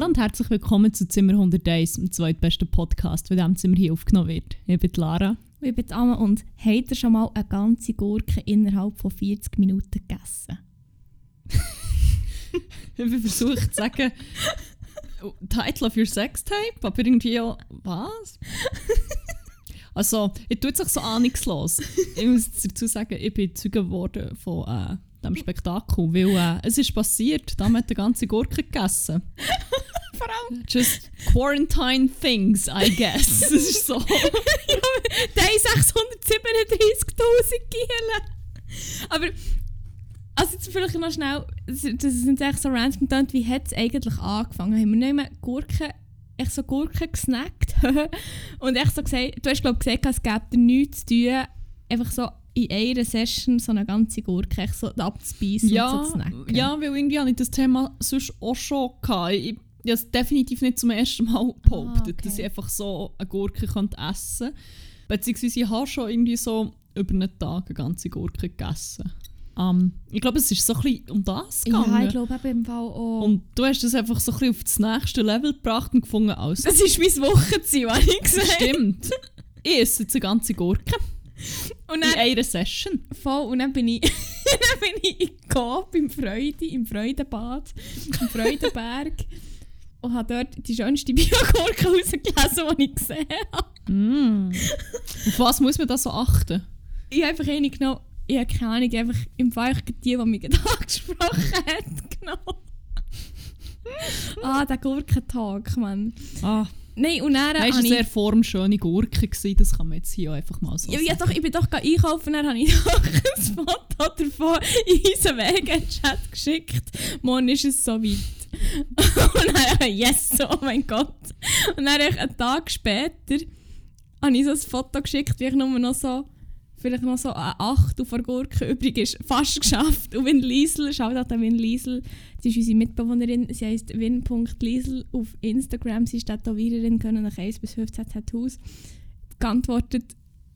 Hallo und herzlich willkommen zu Zimmer 101, dem zweitbesten Podcast, von dem Zimmer hier aufgenommen wird. Ich bin Lara. Ich bin Anna und habt ihr schon mal eine ganze Gurke innerhalb von 40 Minuten gegessen? ich habe versucht zu sagen, Title of your sex tape, aber irgendwie auch, was? also, ich tue es sich so ahnungslos. Ich muss dazu sagen, ich bin Zeuge geworden von äh, dem Spektakel, weil äh, es ist passiert, da wir die ganze Gurke gegessen. Vor allem. Just quarantine things, I guess. Das ist so. Der 637.000 Gielen. Aber, also jetzt vielleicht noch schnell, das das sind echt so random gedacht, wie hat es eigentlich angefangen? Haben wir nicht mehr Gurken, echt so Gurken gesnackt und echt so gesagt, du hast glaube ich gesagt, es gäbe nichts zu tun, einfach so in einer Session so eine ganze Gurke so abzubeißen ja, und so zu snacken. ja, weil irgendwie habe ich das Thema sonst auch schon gehabt. Ich, ich habe es definitiv nicht zum ersten Mal behauptet, Ah, okay. dass ich einfach so eine Gurke könnte essen könnte. Beziehungsweise ich habe schon irgendwie so über einen Tag eine ganze Gurke gegessen. Ähm, ich glaube, es ist so ein bisschen um das gegangen. Ja, ich glaube eben im Fall auch. und du hast das einfach so ein bisschen auf das nächste Level gebracht und gefunden, als das ist mein Wochenziel, habe ich gesagt. stimmt. ich esse jetzt eine ganze Gurke Und in dann, einer Session. voll, und dann bin ich, dann bin ich in Coop im Freude, im Freudenbad, im Freudenberg und habe dort die schönste Biogurke rausgelesen, die ich gesehen habe. Mm. Auf was muss man da so achten? Ich habe einfach eine genommen, ich habe keine Ahnung, einfach im Fall die, die mich gerade angesprochen hat, genommen. ah, der Gurkentag, Mann. Ah, Nein, und dann das war habe eine ich... sehr formschöne Gurke, gewesen, das kann man jetzt hier einfach mal so Ja, sagen. doch, ich bin doch einkaufen, dann habe ich doch ein Foto davon in unseren Wege-Chat geschickt. Morgen ist es so weit. Und dann, yes, oh mein Gott. Und dann einen Tag später habe ich so ein Foto geschickt, wie ich nur noch so, vielleicht noch so eine Achtel vor Gurke übrig ist. Fast geschafft. Und Win Liesel, schaut an Win Liesel, sie ist unsere Mitbewohnerin, sie heisst win.liesel auf Instagram, sie ist Tätowiererin, können nach 1 bis 15 Tattoos. Geantwortet,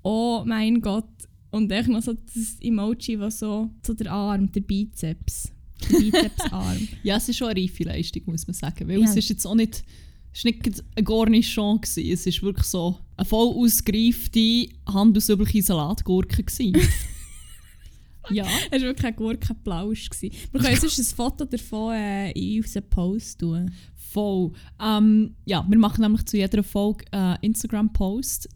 oh mein Gott. Und echt noch so das Emoji, was so, so der Arm, der Bizeps. Der Bizepsarm. Ja, es ist schon eine reife Leistung, muss man sagen. Weil Ja. es ist jetzt auch nicht, es ist nicht ein Garnichon gewesen. Es ist wirklich so eine voll ausgereifte, handelsübliche Salatgurke ja. Es war wirklich ein Gurkenplausch. Wir können sonst ein Foto davon äh, in unseren Post tun. Voll. Ähm, ja, wir machen nämlich zu jeder Folge äh, Instagram-Post.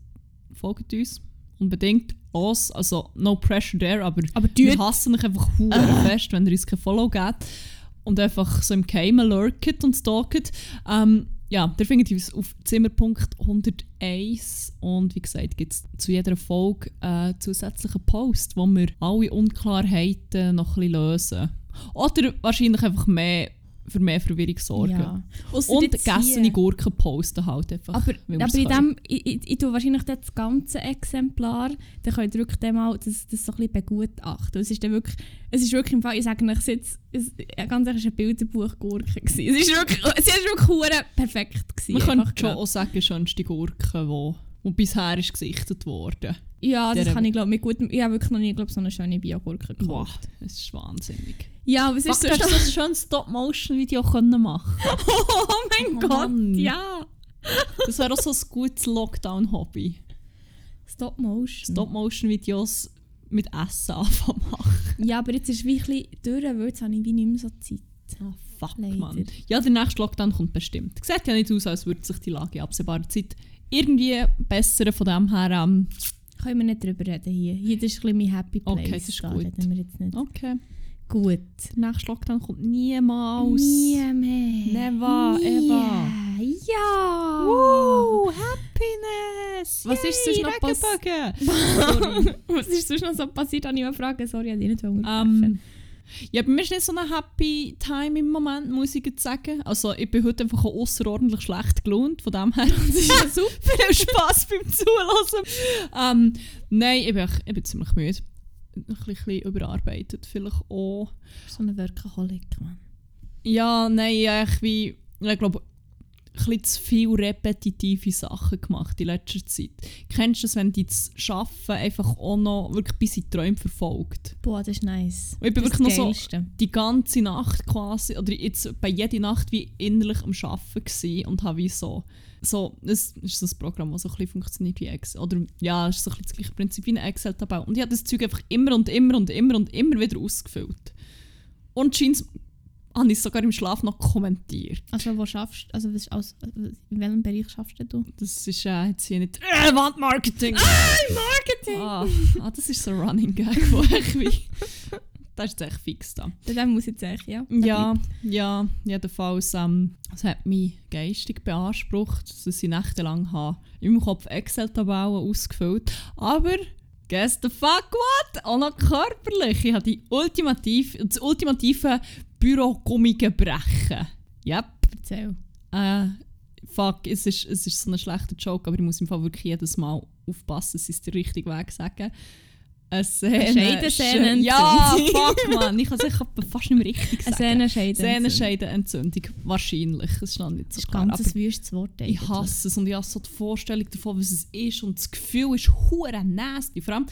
Folgt uns unbedingt uns. Also, no pressure there, aber Aber wir hassen euch einfach hure fest, wenn ihr uns kein Follow gebt und einfach so im Keimen lurkt und stalkt. Ähm, ja, uns auf Zimmerpunkt101 und wie gesagt gibt es zu jeder Folge äh, zusätzlichen Post, wo wir alle Unklarheiten noch ein bisschen lösen. Oder wahrscheinlich einfach mehr für mehr Verwirrung sorgen. Ja. Und gegessene. Gurken posten halt einfach. Aber, aber in dem, ich, ich, ich tue wahrscheinlich das ganze Exemplar, dann könnt ihr wirklich mal das, das so ein bisschen begutachten. Es ist dann wirklich, es ist wirklich im Fall, ich sage euch jetzt, es, ganz ehrlich, es war ein Bilderbuch-Gurke. gewesen. Es ist wirklich, es ist wirklich perfekt. Gewesen, Man könnte schon auch sagen, schönste Gurke, die, die bisher ist gesichtet wurde. Ja, das kann ich glaube mit gutem, ich habe wirklich noch nie glaub, so eine schöne Biogurke Wow, gekauft. das ist wahnsinnig. Ja, aber es ist Was so hast du so ein Stop-Motion-Video können machen Oh mein Oh Gott, Mann. ja. Das wäre auch so ein gutes Lockdown-Hobby. Stop Motion. Stop-Motion-Videos mit Essen anfangen machen. Ja, aber jetzt ist es wie ein bisschen durch, weil jetzt habe ich wie nicht mehr so Zeit. Oh, fuck, Leider. Mann. Ja, der nächste Lockdown kommt bestimmt. Sieht ja nicht aus, als würde sich die Lage in absehbarer Zeit irgendwie bessern. Von dem her, ähm, Können wir nicht drüber reden hier. Hier das ist ein bisschen mein Happy Place. Okay, das ist da gut. reden wir jetzt nicht. okay. Gut. Der nächste Lockdown kommt niemals. Nie mehr. Never, Nie. ever. Ja. Woo, Happiness! Was ist sonst noch pass- Regenbogen? Was ist sonst noch so passiert? Habe ich eine Frage. Sorry, ich wollte dich nicht Ähm, unterbrechen. ja, bei mir ist nicht so eine happy time im Moment, muss ich jetzt sagen. Also ich bin heute einfach außerordentlich schlecht gelohnt, von dem her. Das ist ja super. Viel Spass beim Zuhören. Ähm, nein, ich bin, ich bin ziemlich müde. Ein bisschen, überarbeitet, vielleicht auch. so ein Workaholic, Mann. Ja, nein, ja, ich wie, ich glaube, bisschen zu viele repetitive Sachen gemacht in letzter Zeit. Kennst du das, wenn die das Arbeiten einfach auch noch wirklich bis in die Träume verfolgt? Boah, das ist nice. Und ich bin das wirklich noch so die ganze Nacht quasi, oder jetzt bei jeder Nacht wie innerlich am Arbeiten gewesen und habe wie so, so, es ist so ein Programm, das so ein bisschen funktioniert wie Excel. Oder ja, es ist so ein bisschen das gleiche Prinzip wie eine Excel-Tabelle. Und ich habe das Zeug einfach immer und immer und immer und immer wieder ausgefüllt. Und scheint habe ich es sogar im Schlaf noch kommentiert. Also wo schaffst also, was, aus, in welchem Bereich schaffst du? Das ist äh, jetzt hier nicht äh, Wandmarketing. Marketing! Ah, ah, das ist so ein Running Gag, wo ich wie... Das ist jetzt echt fix da. Dann muss ich jetzt sagen, ja. Ja, ja, jedenfalls. Ähm, es hat mich geistig beansprucht, dass ich nächtelang habe meinem Kopf Excel-Tabellen ausgefüllt Aber, guess the fuck what? Auch noch körperlich. Ich habe die ultimativ, das ultimative Bürogummigebrechen. Yep. Erzähl. Äh, fuck, es ist, es ist so ein schlechter Joke, aber ich muss im Fall wirklich jedes Mal aufpassen, dass ich es den richtigen Weg sage. Eine. Scheidensehnen- Ja, fuck man, ich kann es fast nicht mehr richtig Eine sagen. Sehnenscheide. Sehnenscheidenentzündung. Wahrscheinlich. Das ist noch nicht Das so ist klar. ganz Aber ein wüstes Wort ich eigentlich. hasse es und ich habe so die Vorstellung davon, was es ist. Und das Gefühl ist hure nasty. Vor allem,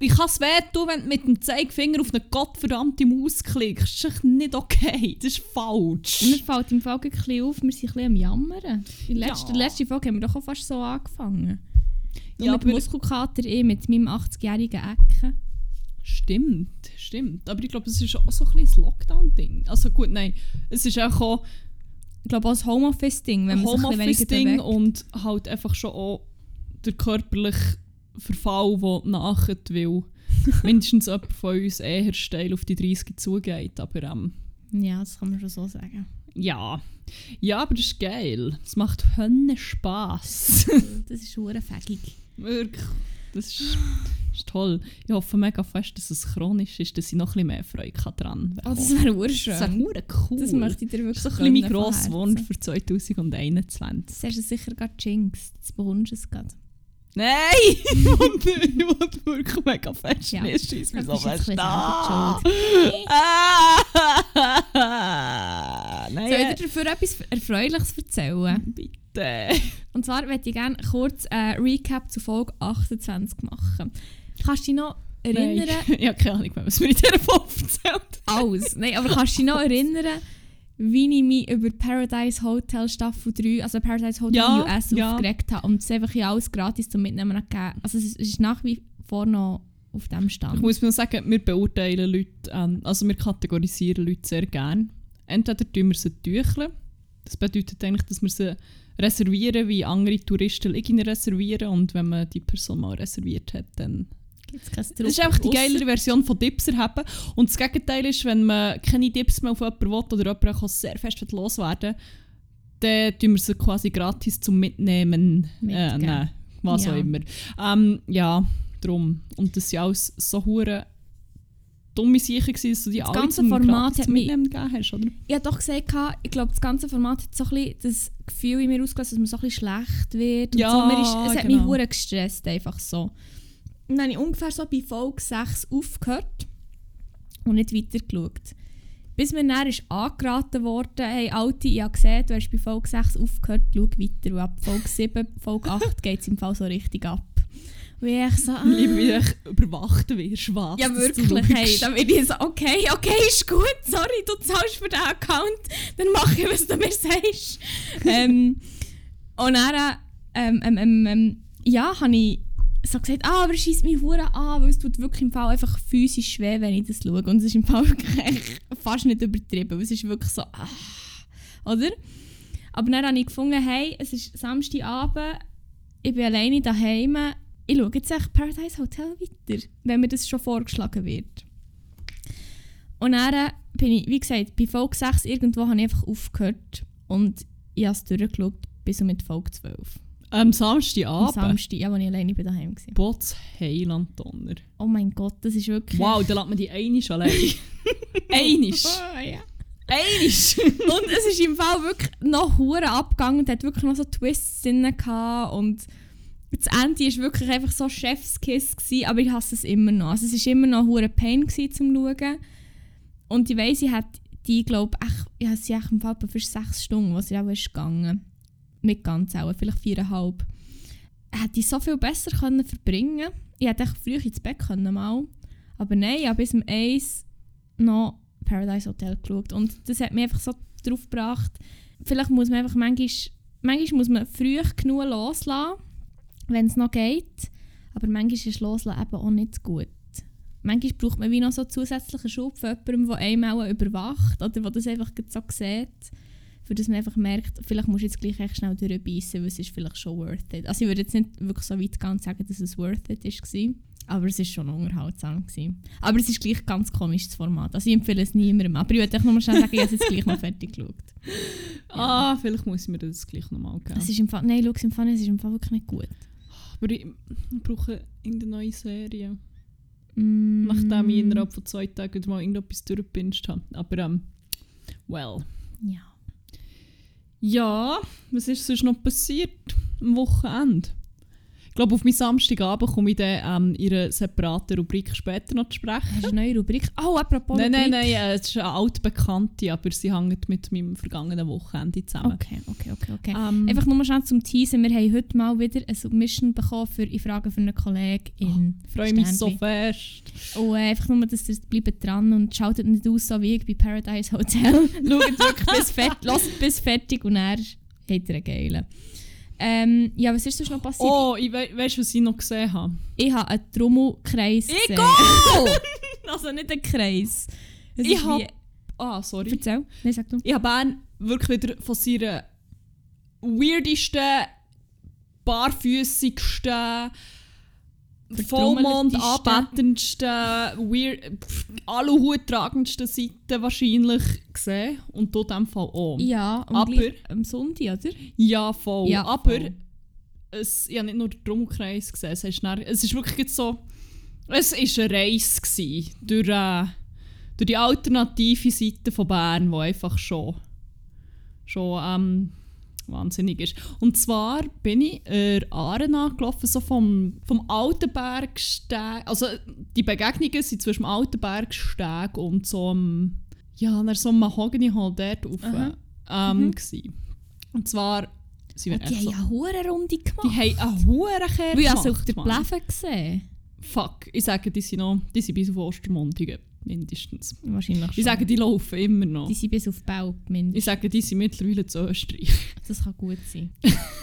wie kann es wehtun, wenn du mit dem Zeigefinger auf eine gottverdammte Maus klickst? Das ist echt nicht okay. Das ist falsch. Und mir fällt im Fall ein bisschen auf, wir sind ein bisschen am Jammern. In der letzten, Ja. letzten Folge haben wir doch auch fast so angefangen. Ja, mit Muskelkater, ich mit meinem 80-jährigen Ecken. Stimmt, stimmt. Aber ich glaube, es ist auch so ein bisschen das Lockdown-Ding. Also gut, nein, es ist auch auch Ich glaube auch das Homeoffice-Ding, wenn ein man sich ein und halt einfach schon auch der körperliche Verfall, der nachher will. Mindestens jemand von uns eher steil auf die 30 zugeht. Aber ähm, Ja, das kann man schon so sagen. ja. Ja, aber das ist geil. Es macht Hölle Spass. Das ist hure fägig. Wirklich. Das ist, das ist toll. Ich hoffe mega fest, dass es chronisch ist, dass ich noch ein bisschen mehr Freude kann dran Oh, das wäre urschön. Das wäre cool. Das möchte ich dir Das wirklich ist so ein bisschen mein grosser. Wunsch für 2021. Das hast du sicher gerade jinxed. Das bekommst du es gerade. Nein! ich will- ich will wirklich mega fest Ja. an. bisschen Ah! Soll ich Nein, dir dafür etwas Erfreuliches erzählen? bitte. Und zwar möchte ich gerne kurz ein Recap zu Folge 28 machen. Kannst du dich noch erinnern? Nein. Ich habe keine Ahnung, was mir in dieser Folge erzählt Alles. Nein, aber kannst du dich noch erinnern, wie ich mich über Paradise Hotel Staffel 3, also Paradise Hotel Ja, US ja. aufgeregt habe und es einfach ja alles gratis zum Mitnehmen gegeben. Also es ist- es ist nach wie vor noch auf dem Stand. Ich muss mir sagen, wir beurteilen Leute, ähm, also wir kategorisieren Leute sehr gerne. Entweder tun wir sie tücheln. Das bedeutet eigentlich, dass wir sie reservieren, wie andere Touristen reservieren. Und wenn man die Person mal reserviert hat, dann Das ist einfach die geilere Version von Dipser haben. Und das Gegenteil ist, wenn man keine Dips mehr auf jemanden will oder jemand auch sehr fest loswerden dann tun wir sie quasi gratis zum Mitnehmen. Äh, nein, was Ja. auch immer. Ähm, ja, drum. Und das waren alles so hure dumme Sachen, dass du die Das alle ganze Format hat mich- Mitnehmen gegeben hast, oder? Ich habe doch gesagt, gehabt, ich glaube, das ganze Format hat so ein bisschen das Gefühl in mir ausgelöst, dass man so ein bisschen schlecht wird. und Ja, so. Ist, es hat mich genau. hure gestresst, einfach so. Und dann habe ich ungefähr so bei Folge 6 aufgehört und nicht weitergeschaut. Bis mir dann ist angeraten worden, hey Alti, ich habe gesehen, du hast bei Folge 6 aufgehört, schau weiter. Und ab Folge 7, Folge 8 geht es im Fall so richtig ab. Und ich so, ah. Lieber wie du überwacht wirst, was Ja, wirklich. Hey, dann bin ich so, okay, okay, ist gut, sorry, du zahlst für den Account, dann mache ich, was du mir sagst. ähm, und dann, ähm, ähm, ähm, ähm, ja, habe ich so gesagt, ah, aber es schießt mich hure an, weil es tut wirklich im Fall einfach physisch schwer, wenn ich das schaue. Und es ist im Fall wirklich fast nicht übertrieben, es ist wirklich so, ah, oder? Aber dann habe ich gefunden, hey, es ist Samstagabend, ich bin alleine daheim, ich schaue jetzt echt Paradise Hotel weiter, wenn mir das schon vorgeschlagen wird. Und dann bin ich, wie gesagt, bei Folge 6 irgendwo habe ich einfach aufgehört und ich habe es durchgeschaut bis und mit Folge 12. Am Am Samstagabend. Samstag, ja, als ich alleine bei daheim war. Bots Heiland Donner. Oh mein Gott, das ist wirklich... Wow, dann lässt man die einisch allein. einisch. Oh, ja. Einisch. Und es ist im Fall wirklich noch hure abgegangen und hat wirklich noch so Twists drin gehabt und das Ende war wirklich einfach so Chefskiss, gewesen, aber ich hasse es immer noch. Also es war immer noch hure Pain gewesen, zum Schauen. Und ich weiss, ich hat die, glaube ich, ich habe sie im Fall für sechs Stunden, was sie auch ist gegangen. Nicht ganz auch, vielleicht viereinhalb, hätte ich so viel besser können verbringen Ich hätte echt früh ins Bett können mal. Aber nein, ich habe bis um eins noch Paradise Hotel geschaut. Und das hat mich einfach so drauf gebracht. Vielleicht muss man einfach manchmal, manchmal muss man früh genug loslassen, wenn es noch geht. Aber manchmal ist Loslassen eben auch nicht gut. Manchmal braucht man wie noch so zusätzlichen Schub von jemandem, der einem auch überwacht oder der das einfach so sieht. Für das man einfach merkt, vielleicht muss du jetzt gleich echt schnell durchbeissen, weil es ist vielleicht schon worth it. Also ich würde jetzt nicht wirklich so weit gehen und sagen, dass es worth it war. Aber es war schon unterhaltsam. Gewesen. Aber es ist gleich ganz komisch, das Format. Also ich empfehle es niemandem. Aber ich würde euch nur schnell sagen, ich habe es jetzt gleich noch fertig geschaut. Ah, vielleicht muss ich mir das gleich nochmal geben. Es ist im Fall, nein, schau, im Fall, es ist im Fall wirklich nicht gut. Aber ich brauche irgendeine neue Serie. Mm. Nachdem ich innerhalb von zwei Tagen mal irgendetwas durchgepinscht habe. Aber, ähm, well. Ja. Ja, was ist sonst noch passiert am Wochenende? Ich glaube, auf meinen Samstagabend komme ich dann ähm, in einer separaten Rubrik später noch zu sprechen. Hast du eine neue Rubrik? Oh, apropos Nein, nein, Rubrik. nein, äh, es ist eine altbekannte, aber sie hängt mit meinem vergangenen Wochenende zusammen. Okay, okay, okay, okay. Ähm, Einfach nur schnell zum Teasen. Wir haben heute mal wieder eine Submission bekommen für «Ich frage für einen Kollegen» Ich freue mich so fest. Und äh, einfach nur, dass ihr bleibt dran und schaut nicht aus, so wie ich bei Paradise Hotel. schaut wirklich bis fertig, lasst bis fertig und dann habt ihr einen geilen. Ähm, ja, was ist sonst noch passiert? Oh, ich we weißt was ich noch gesehen habe? Ich habe einen Trommelkreis gesehen. Also nicht einen Kreis. Es Ich ist hab- wie- Ah, sorry. Erzähl. Nein, sag du. Ich habe Bern wirklich wieder von seiner weirdesten, barfüßigsten, Vollmond anbetendsten, weird, pff, Aluhut tragendsten Seite wahrscheinlich gesehen. Und dort dem Fall auch. Ja, Aber- gleich am Sonntag, oder? Ja, voll. Ja, Aber voll. es, ich habe nicht nur den Drumkreis gesehen. Es ist, dann, es ist wirklich so. Es war eine Reise gewesen, durch, äh, durch die alternative Seite von Bern, die einfach schon, schon ähm, wahnsinnig ist. Und zwar bin ich der Aaren angelaufen, so vom, vom Altenbergsteg. Also die Begegnungen sind zwischen dem Altenbergsteg und so einem, ja, so einem Mahogany Hall dort rauf, ähm, Mhm. Und zwar sind wir Und die haben so, ja eine hohe Runde gemacht. die haben eine hohe Kehr Weil ich also auf gemacht, der Mann. Bläfe gesehen. Fuck, ich sage, die sind noch, die sind bis auf Ostermundigen, mindestens. Wahrscheinlich schon. Ich sage, die laufen immer noch. die sind bis auf Baub mindestens. Ich sage, die sind mittlerweile zu Österreich. Das kann gut sein.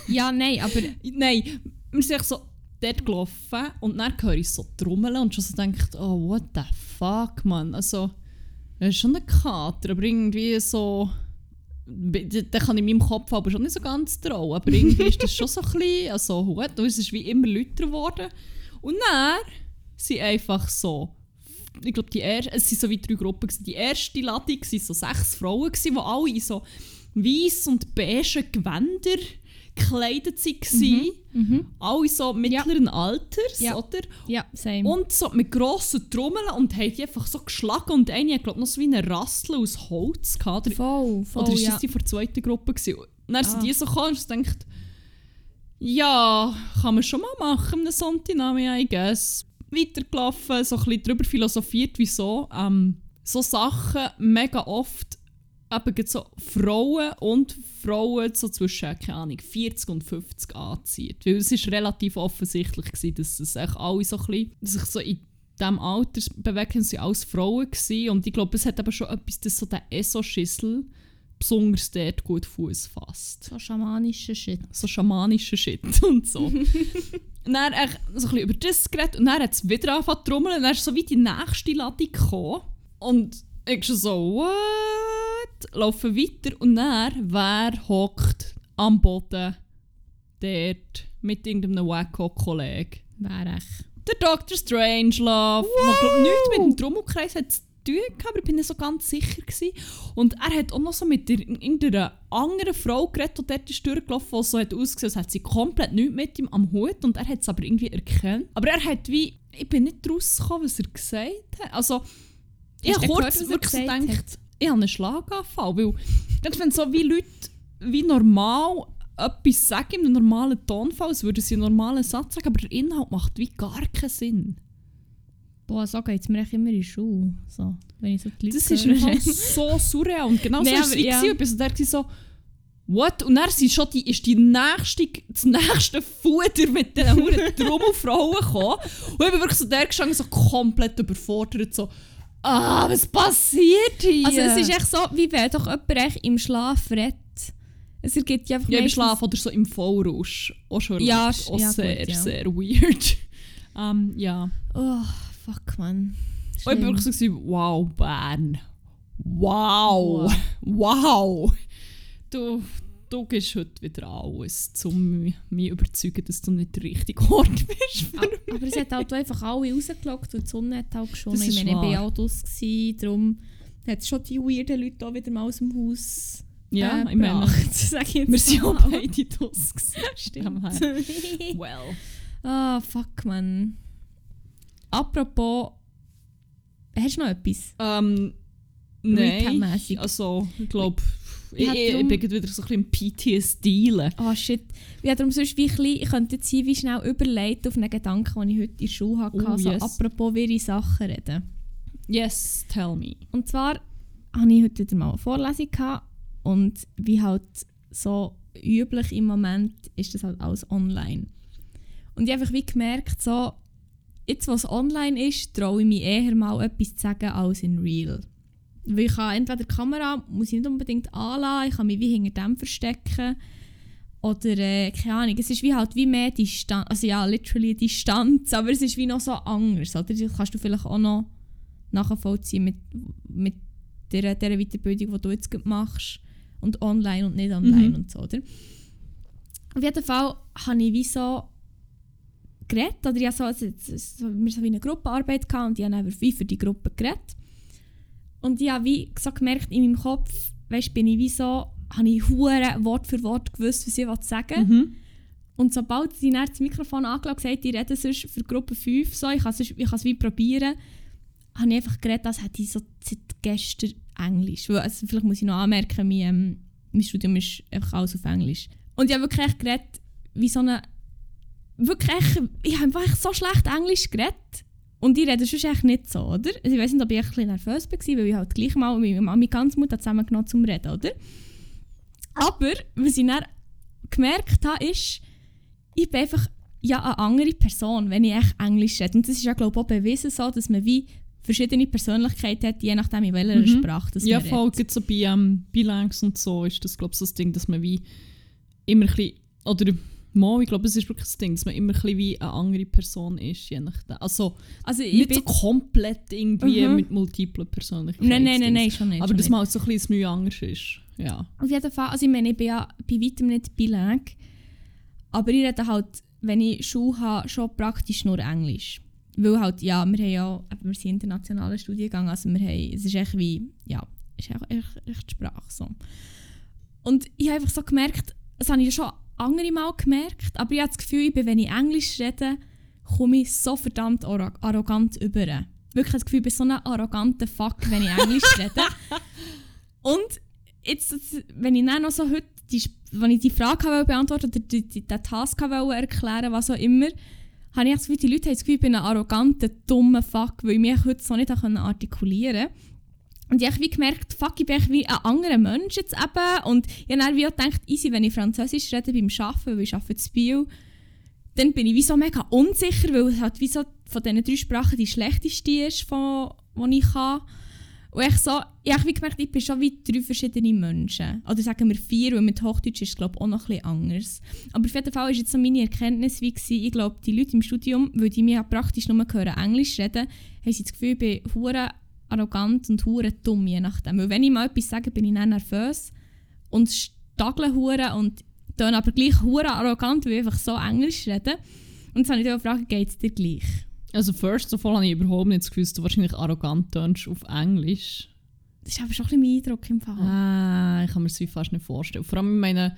ja, nein, aber Nein, wir sind so dort gelaufen und dann höre ich so trommeln und schon so denkt, oh, what the fuck, man. Also, das ist schon ein Kater, aber irgendwie so... Da kann ich in meinem Kopf aber schon nicht so ganz trauen. Aber irgendwie ist das schon so ein bisschen, also gut, und es ist wie immer lauter geworden. Und dann sind einfach so, ich glaube, die erste, es waren so wie drei Gruppen. Gewesen. Die erste Ladung waren so sechs Frauen, gewesen, die alle in so weiß und beige Gewänder gekleidet waren. mhm. Alle so mittleren Alters, Ja. oder? ja, same. Und so mit grossen Trommeln und haben die einfach so geschlagen. Und eine hat, glaube noch so wie eine Rassel aus Holz gehabt. Oder, voll, voll, oder ist ja. das die von der zweiten Gruppe? Gewesen? Und dann sind Ah. die so gekommen und denkt, ja, kann man schon mal machen, einen Sonntagname, I guess. Weitergelaufen, so ein bisschen darüber philosophiert, wieso ähm, so Sachen mega oft eben so Frauen und Frauen so zwischen, keine Ahnung, 40 und 50 anziehen. Weil es ist relativ offensichtlich gewesen, dass es echt alle so ein bisschen, sich so in diesem Alter bewegen, sie alles Frauen gewesen. Und ich glaube, es hat aber schon etwas, dass so der ESO-Schüssel besonders dort gut Fuß fasst So schamanischer Shit. so schamanischer Shit und so. und dann echt so ein bisschen über das geredet und dann hat es wieder angefangen zu trommeln und dann ist so wie die nächste Ladung gekommen. Und ich schon so, what? Laufen weiter und dann, wer hockt am Boden dort mit irgendeinem Wacko-Kollegen? Wäre echt. Der Dr. Strangelove, der glaub, nichts mit dem Trommelkreis hat zu tun aber ich bin nicht so ganz sicher gewesen. Und er hat auch noch so mit irgendeiner anderen Frau geredet, die dort ist durchgelaufen, die so hat ausgesehen, als hätte sie komplett nichts mit ihm am Hut und er hat es aber irgendwie erkannt. Aber er hat wie, ich bin nicht rausgekommen, was er gesagt hat. Also, ich habe kurz gehört, was wirklich so gedacht, ich habe einen Schlaganfall, weil wenn so wie Leute wie normal etwas sagen, einem normalen Tonfall, als würden sie einen normalen Satz sagen, aber der Inhalt macht wie gar keinen Sinn. Boah, so geht es mir immer in die Schule. So, wenn ich so die Leute Das ist einfach so surreal und genau Nee, so war wie ja. gewesen. Ich so, der war so, What? Und dann sind schon die, ist die nächste, das nächste Futter mit diesen Huren Trommelfrauen gekommen. Und ich bin wirklich so der gestanden, so komplett überfordert, so «Ah, was passiert hier?» Also es ist echt so, wie wenn doch jemand echt im Schlaf redet. Es ergibt ja einfach Ja, im Schlaf oder so im Vollrausch. Auch schon Ja, auch ja, sehr, gut, ja. sehr weird. Ähm, ja. Oh, fuck, man. Und ich wirklich so, wow, Bern. Wow. Wow. Du, du gehst heute wieder alles, um mich mich überzeugen, dass du nicht der richtige Ort bist. Ah, Aber es hat halt auch einfach alle rausgelockt und die Sonne hat halt schon. Das Ich meine, ich war auch draus, gewesen, darum hat es schon die weirden Leute auch wieder mal aus dem Haus Ja, äh, ich meine, sag ich jetzt wir sind auch beide draus. gewesen. Stimmt. Well. Ah, fuck, man. Apropos, hast du noch etwas? Ähm, nein, also ich glaube, ich, ich, ich drum- bin wieder so ein bisschen PTSD. Oh shit. Ja, darum sonst wie bisschen, ich könnte jetzt hier wie schnell überleiten auf einen Gedanken, den ich heute in der Schule hatte. Oh, so yes. apropos wirre Sachen reden. Yes, tell me. Und zwar hatte ich heute wieder mal eine Vorlesung gehabt und wie halt so üblich im Moment ist das halt alles online. Und ich habe einfach wie gemerkt, so, jetzt was online ist, traue ich mich eher mal etwas zu sagen als in real. Weil ich kann entweder die Kamera muss ich nicht unbedingt anlassen, ich kann mich wie hinter dem verstecken. Oder, äh, keine Ahnung, es ist wie halt wie mehr Distanz, also ja, literally Distanz, aber es ist wie noch so anders, oder? Das kannst du vielleicht auch noch nachvollziehen mit, mit der, der Weiterbildung, die du jetzt machst. Und online und nicht online Mhm. und so, oder? Auf jeden Fall habe ich wie so geredet, oder ich so, also, so, wir so wie eine Gruppenarbeit gehabt und ich habe dann wie für die Gruppe geredet. Und ich habe wie so gemerkt, in meinem Kopf, weißt, bin ich wie so, habe ich hure Wort für Wort gewusst, was ich sagen Mhm. und sobald sie dann das Mikrofon angelegt hat, ich rede sonst für Gruppe 5, so, ich kann es wie probieren, habe ich einfach geredet, als hätte ich so seit gestern Englisch. Weil, Also vielleicht muss ich noch anmerken, mein, ähm, mein Studium ist einfach alles auf Englisch. Und ich habe wirklich geredet, wie so eine... Wirklich ich habe einfach so schlecht Englisch geredet. Und ich rede sonst echt nicht so, oder? Also ich weiß nicht, ob ich ein bisschen nervös war, weil ich halt gleich mal mit meiner Mami ganz Mut zusammengenommen zum Reden, oder? Aber, was ich dann gemerkt habe, ist, ich bin einfach ja eine andere Person, wenn ich echt Englisch rede. Und das ist ja, glaube ich, auch bewiesen so, dass man wie verschiedene Persönlichkeiten hat, je nachdem, in welcher Mhm. Sprache das Ja, man voll. redet. Gibt so bei ähm, Bilangs und so ist das, glaube ich, so das Ding, dass man wie immer ein bisschen, oder mal, ich glaube, es ist wirklich das Ding, dass man immer ein bisschen wie eine andere Person ist, je nachdem. Also Also ich nicht bin... so komplett irgendwie Mhm. mit multiplen Persönlichkeiten. Nein, nein, nein, nein, schon nicht. Aber schon dass man halt so ein bisschen Mühe anders ist. Ja. Auf jeden Fall, also ich meine, ich bin ja bei weitem nicht bilang, aber ich rede halt, wenn ich Schule habe, schon praktisch nur Englisch. Weil halt, ja, wir haben ja, wir sind internationale Studiengang, also wir haben, es ist echt wie, ja, es ist echt, echt, echt Sprache so. Und ich habe einfach so gemerkt, das habe ich ja schon andere Mal gemerkt, aber ich habe das Gefühl, ich bin, wenn ich Englisch rede, komme ich so verdammt arro- arrogant über. Wirklich das Gefühl, ich bin so ein arroganter Fuck, wenn ich Englisch rede. Und jetzt, wenn ich dann noch so heute, die, wenn ich die Frage beantworten oder die, die, den Task erklären, was auch immer, habe ich das Gefühl, die Leute haben das Gefühl, ich bin ein arroganter, dummer Fuck, weil ich mich heute so nicht artikulieren konnte. Und ich habe gemerkt, fuck, ich bin wie ein anderer Mensch jetzt eben. Und ich habe dann wie auch gedacht, easy, wenn ich Französisch rede beim Arbeiten, weil ich arbeite in Biel, dann bin ich wie so mega unsicher, weil es halt wie so von diesen drei Sprachen die schlechteste ist, die ich kann. Und ich so, ich habe gemerkt, ich bin schon wie drei verschiedene Menschen. Oder sagen wir vier, weil mit Hochdeutsch ist es glaube auch noch bisschen anders. Aber auf jeden Fall war jetzt so meine Erkenntnis wie gewesen, ich glaube, die Leute im Studium, weil die mir praktisch nur hören Englisch reden, haben sie das Gefühl, ich bin arrogant und hure dumm, je nachdem. Weil wenn ich mal etwas sage, bin ich dann nervös und stagle hure und dann aber gleich hure arrogant, weil ich einfach so Englisch rede. Und jetzt habe ich dich gefragt, geht es dir gleich? Also first of all habe ich überhaupt nicht das Gefühl, dass du wahrscheinlich arrogant tönst auf Englisch. Das ist aber schon ein bisschen mein Eindruck im Fall. Ah, ich kann mir das fast nicht vorstellen. Vor allem, ich meine,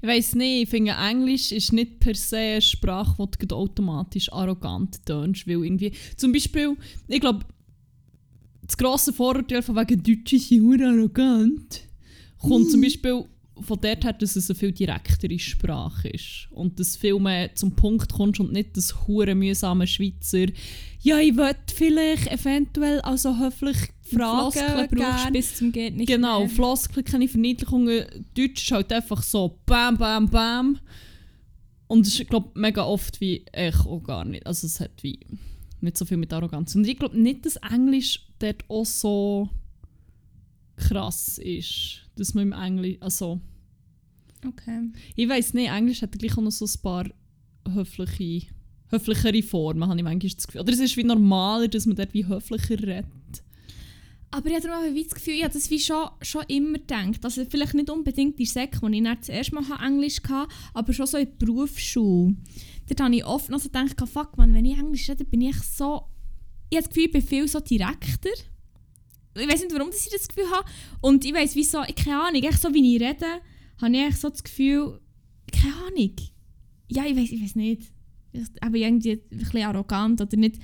ich weiß nicht, ich finde Englisch ist nicht per se eine Sprache, wo du automatisch arrogant tönst, weil irgendwie, zum Beispiel, ich glaube, das grosse Vorurteil von wegen Deutsche sind hure arrogant, kommt zum Beispiel von dort her, dass es eine viel direktere Sprache ist. Und dass viel mehr zum Punkt kommst und nicht das hure mühsame Schweizer «Ja, ich würde vielleicht eventuell also höflich fragen Floskeln brauchst bis zum geht nicht Genau, mehr. Floskeln, keine Verniedlichungen. Deutsch ist halt einfach so «Bam, bam, bam». Und es ist, glaube mega oft wie «Ich auch gar nicht». Also es hat wie nicht so viel mit Arroganz. Und ich glaube nicht, dass Englisch dort auch so krass ist. Dass man im Englisch... Also... Okay. Ich weiß nicht, Englisch hat gleich auch noch so ein paar höfliche, höflichere Formen, habe ich manchmal das Gefühl. Oder es ist wie normaler, dass man dort wie höflicher redet. Aber ich habe das Gefühl, ich habe das wie schon, schon immer gedacht. Also vielleicht nicht unbedingt die Sek, wo ich das erste Mal Englisch hatte, aber schon so in der Berufsschule. Dort habe ich oft noch so gedacht, fuck man, wenn ich Englisch rede, bin ich so... Ich habe das Gefühl, ich bin viel so direkter. Ich weiß nicht, warum ich das Gefühl habe. Und ich weiß wieso, ich keine Ahnung, echt so wie ich rede, habe ich so das Gefühl, keine Ahnung. Ja, ich weiß ich weiß nicht. Ich- Aber irgendwie ein bisschen arrogant oder nicht...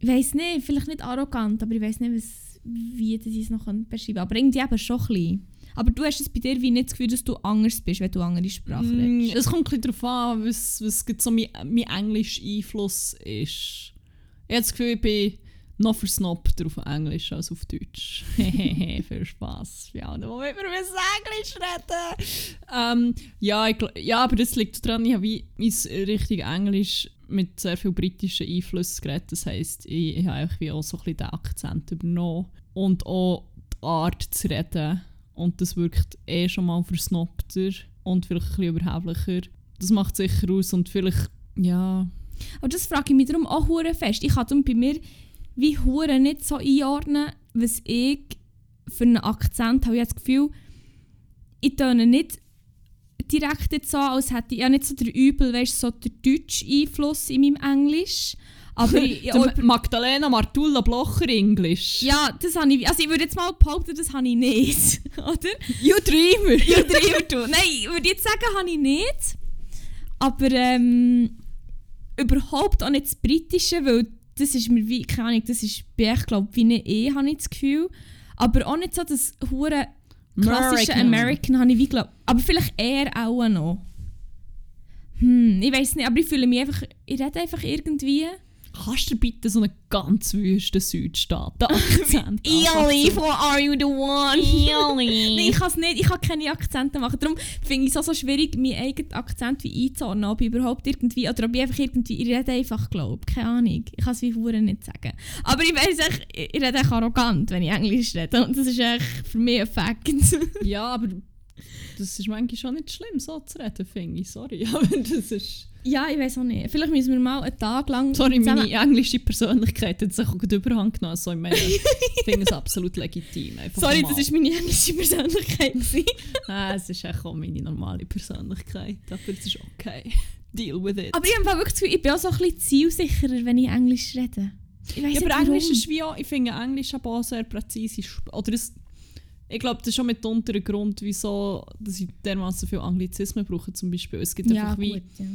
Ich weiß nicht, vielleicht nicht arrogant, aber ich weiß nicht, was, wie das ich es noch beschreiben kann. Aber irgendwie eben schon ein bisschen. Aber du hast es bei dir wie nicht das Gefühl, dass du anders bist, wenn du andere Sprache Mm, redest. Es kommt ein bisschen darauf an, was, was so mein, mein englischer Einfluss ist. Ich habe das Gefühl, ich bin noch versnobter auf Englisch als auf Deutsch. Hehehe, viel Spass. Ja, und wo mit mir müssen Englisch reden. Ähm, ja, ich, ja, aber das liegt daran, ich habe wie mein richtig Englisch mit sehr viel britischen Einflüssen geredet. Das heisst, ich, ich habe auch so ein bisschen den Akzent übernommen. Und auch die Art zu reden. Und das wirkt eh schon mal versnobter und vielleicht ein bisschen überheblicher. Das macht sicher aus und vielleicht, ja... Aber das frage ich mich darum auch hure fest. Ich kann bei mir wie hure nicht so einordnen, was ich für einen Akzent habe. Ich habe das Gefühl, ich töne nicht direkt jetzt so, als hätte ich ja nicht so der Übel, weißt so der deutsche Einfluss in meinem Englisch. Aber ich, Magdalena Martulla Blocher Englisch. ja, das habe ich, also ich würde jetzt mal behaupten, das habe ich nicht, oder? You dreamer! Ja, drüber du. Nein, ich würde jetzt sagen, habe ich nicht. Aber ähm, überhaupt auch nicht das Britische, weil das ist mir wie, keine Ahnung, das ist ich glaube wie eine E, habe ich das Gefühl. Aber auch nicht so das hure klassische American. American, habe ich wie glaub, Aber vielleicht eher auch noch. Hm, ich weiß nicht, aber ich fühle mich einfach, ich rede einfach irgendwie. Kannst du bitte so einen ganz wüsten Südstaaten-Akzent Ehrlich, for are you the one? Ehrlich. Nein, ich kann es nicht, ich kann keine Akzente machen. Darum finde ich es auch so schwierig, meinen eigenen Akzent wie einzuordnen, ob ich überhaupt irgendwie, oder ob ich einfach irgendwie, ich rede einfach, glaube keine Ahnung. Ich kann es wie Huren nicht sagen. Aber ich weiß echt, ich ich rede echt arrogant, wenn ich Englisch rede. Und das ist echt für mich ein Fakt. Ja, aber das ist manchmal schon nicht schlimm, so zu reden, finde ich. Sorry, aber das ist... ja, ich weiß auch nicht. Vielleicht müssen wir mal einen Tag lang Sorry, meine englische Persönlichkeit hat sich auch gut überhand genommen. Also ich finde es absolut legitim. Einfach Sorry, normal. das war meine englische Persönlichkeit. Ah, es ist auch meine normale Persönlichkeit, aber es ist okay. Deal with it. Aber ich habe wirklich das Gefühl, ich bin auch so ein bisschen zielsicherer, wenn ich Englisch rede. Ich weiss ja, aber Englisch warum. ist wie auch, ich finde Englisch aber auch sehr präzise. Oder es, ich glaube, das ist schon mitunter ein Grund, wieso dass ich dermaßen viel Anglizismen brauche zum Beispiel. Es gibt ja, einfach wie, gut, ja.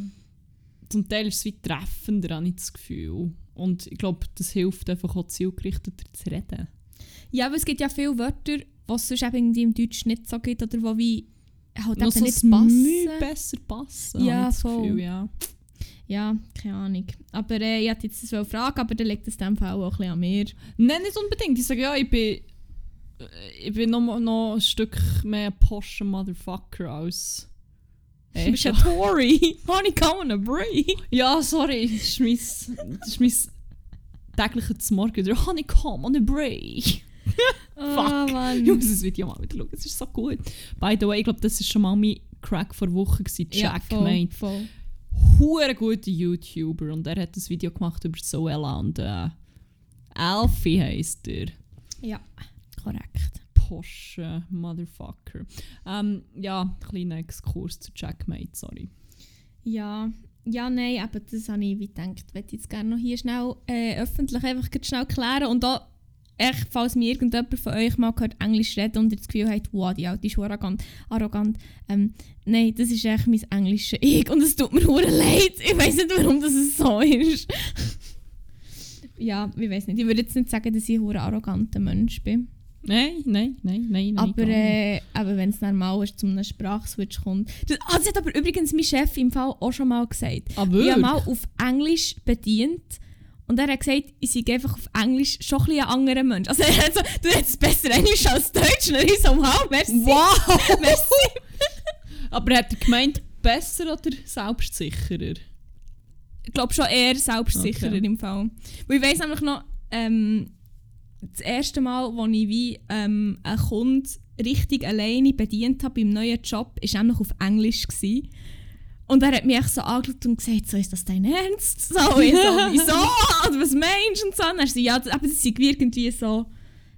Zum Teil ist es wie treffender, habe ich das Gefühl. Und ich glaube, das hilft einfach auch zielgerichteter zu reden. Ja, aber es gibt ja viele Wörter, die es sonst eben im Deutsch nicht so gibt oder die wie halt eben so nicht passen. Besser passen, Ja, voll. Gefühl, ja. Ja, keine Ahnung. Aber äh, ich hatte jetzt das wollen fragen, aber dann liegt es in dem Fall auch ein bisschen an mir. Nein, nicht unbedingt. Ich sage ja, ich bin, äh, ich bin noch, noch ein Stück mehr poscher Motherfucker als. Du bist Tory. Honey, come on a break. Ja, sorry, das ist mein, das ist mein tägliches Morgen. Der Honeycomb on a break. Oh, Mann. Ich muss das Video mal wieder schauen, es ist so gut. By the way, ich glaube, das war schon mal mein Crack vor Woche, gewesen, Ja, voll, voll. Hure guter YouTuber und er hat das Video gemacht über Zoella und äh, Alfie heisst er. Ja, korrekt. Porsche Motherfucker. Ähm, ja, kleiner Exkurs zu Jackmate, sorry. Ja, ja, nein, aber das habe ich wie gedacht. Ich jetzt gerne noch hier schnell äh, öffentlich einfach schnell klären. Und auch, echt, falls mir irgendjemand von euch mal gehört Englisch reden und ihr das Gefühl habt, wow, die Alte ist arrogant, arrogant ähm, nein, das ist echt mein englisches Ich und es tut mir hure leid. Ich weiß nicht, warum das so ist. ja, ich weiß nicht. Ich würde jetzt nicht sagen, dass ich ein arroganter Mensch bin. Nein, nein, nein, nein. Aber, äh, aber wenn es dann mal ist, zu einem Sprachswitch kommt. Das, ah, das hat aber übrigens mein Chef im Fall auch schon mal gesagt. ah, Ich habe mal auf Englisch bedient. Und er hat gesagt, ich sei einfach auf Englisch schon ein, bisschen ein anderer Mensch. Also er hat so, du hättest besser Englisch als Deutsch. Und ich so, wow, merci. Wow! merci. Aber hat er gemeint, besser oder selbstsicherer? Ich glaube schon eher selbstsicherer Okay. im Fall. Weil ich weiss nämlich noch, ähm, das erste Mal, als ich wie ähm, einen Kunden richtig alleine bedient habe beim neuen Job, war nämlich auf Englisch. Gewesen. Und er hat mich echt so angeschaut und gesagt, so, ist das dein Ernst? So, ich so, wieso? Oder was meinst du? Und so. Und er so, ja, aber das ist irgendwie so,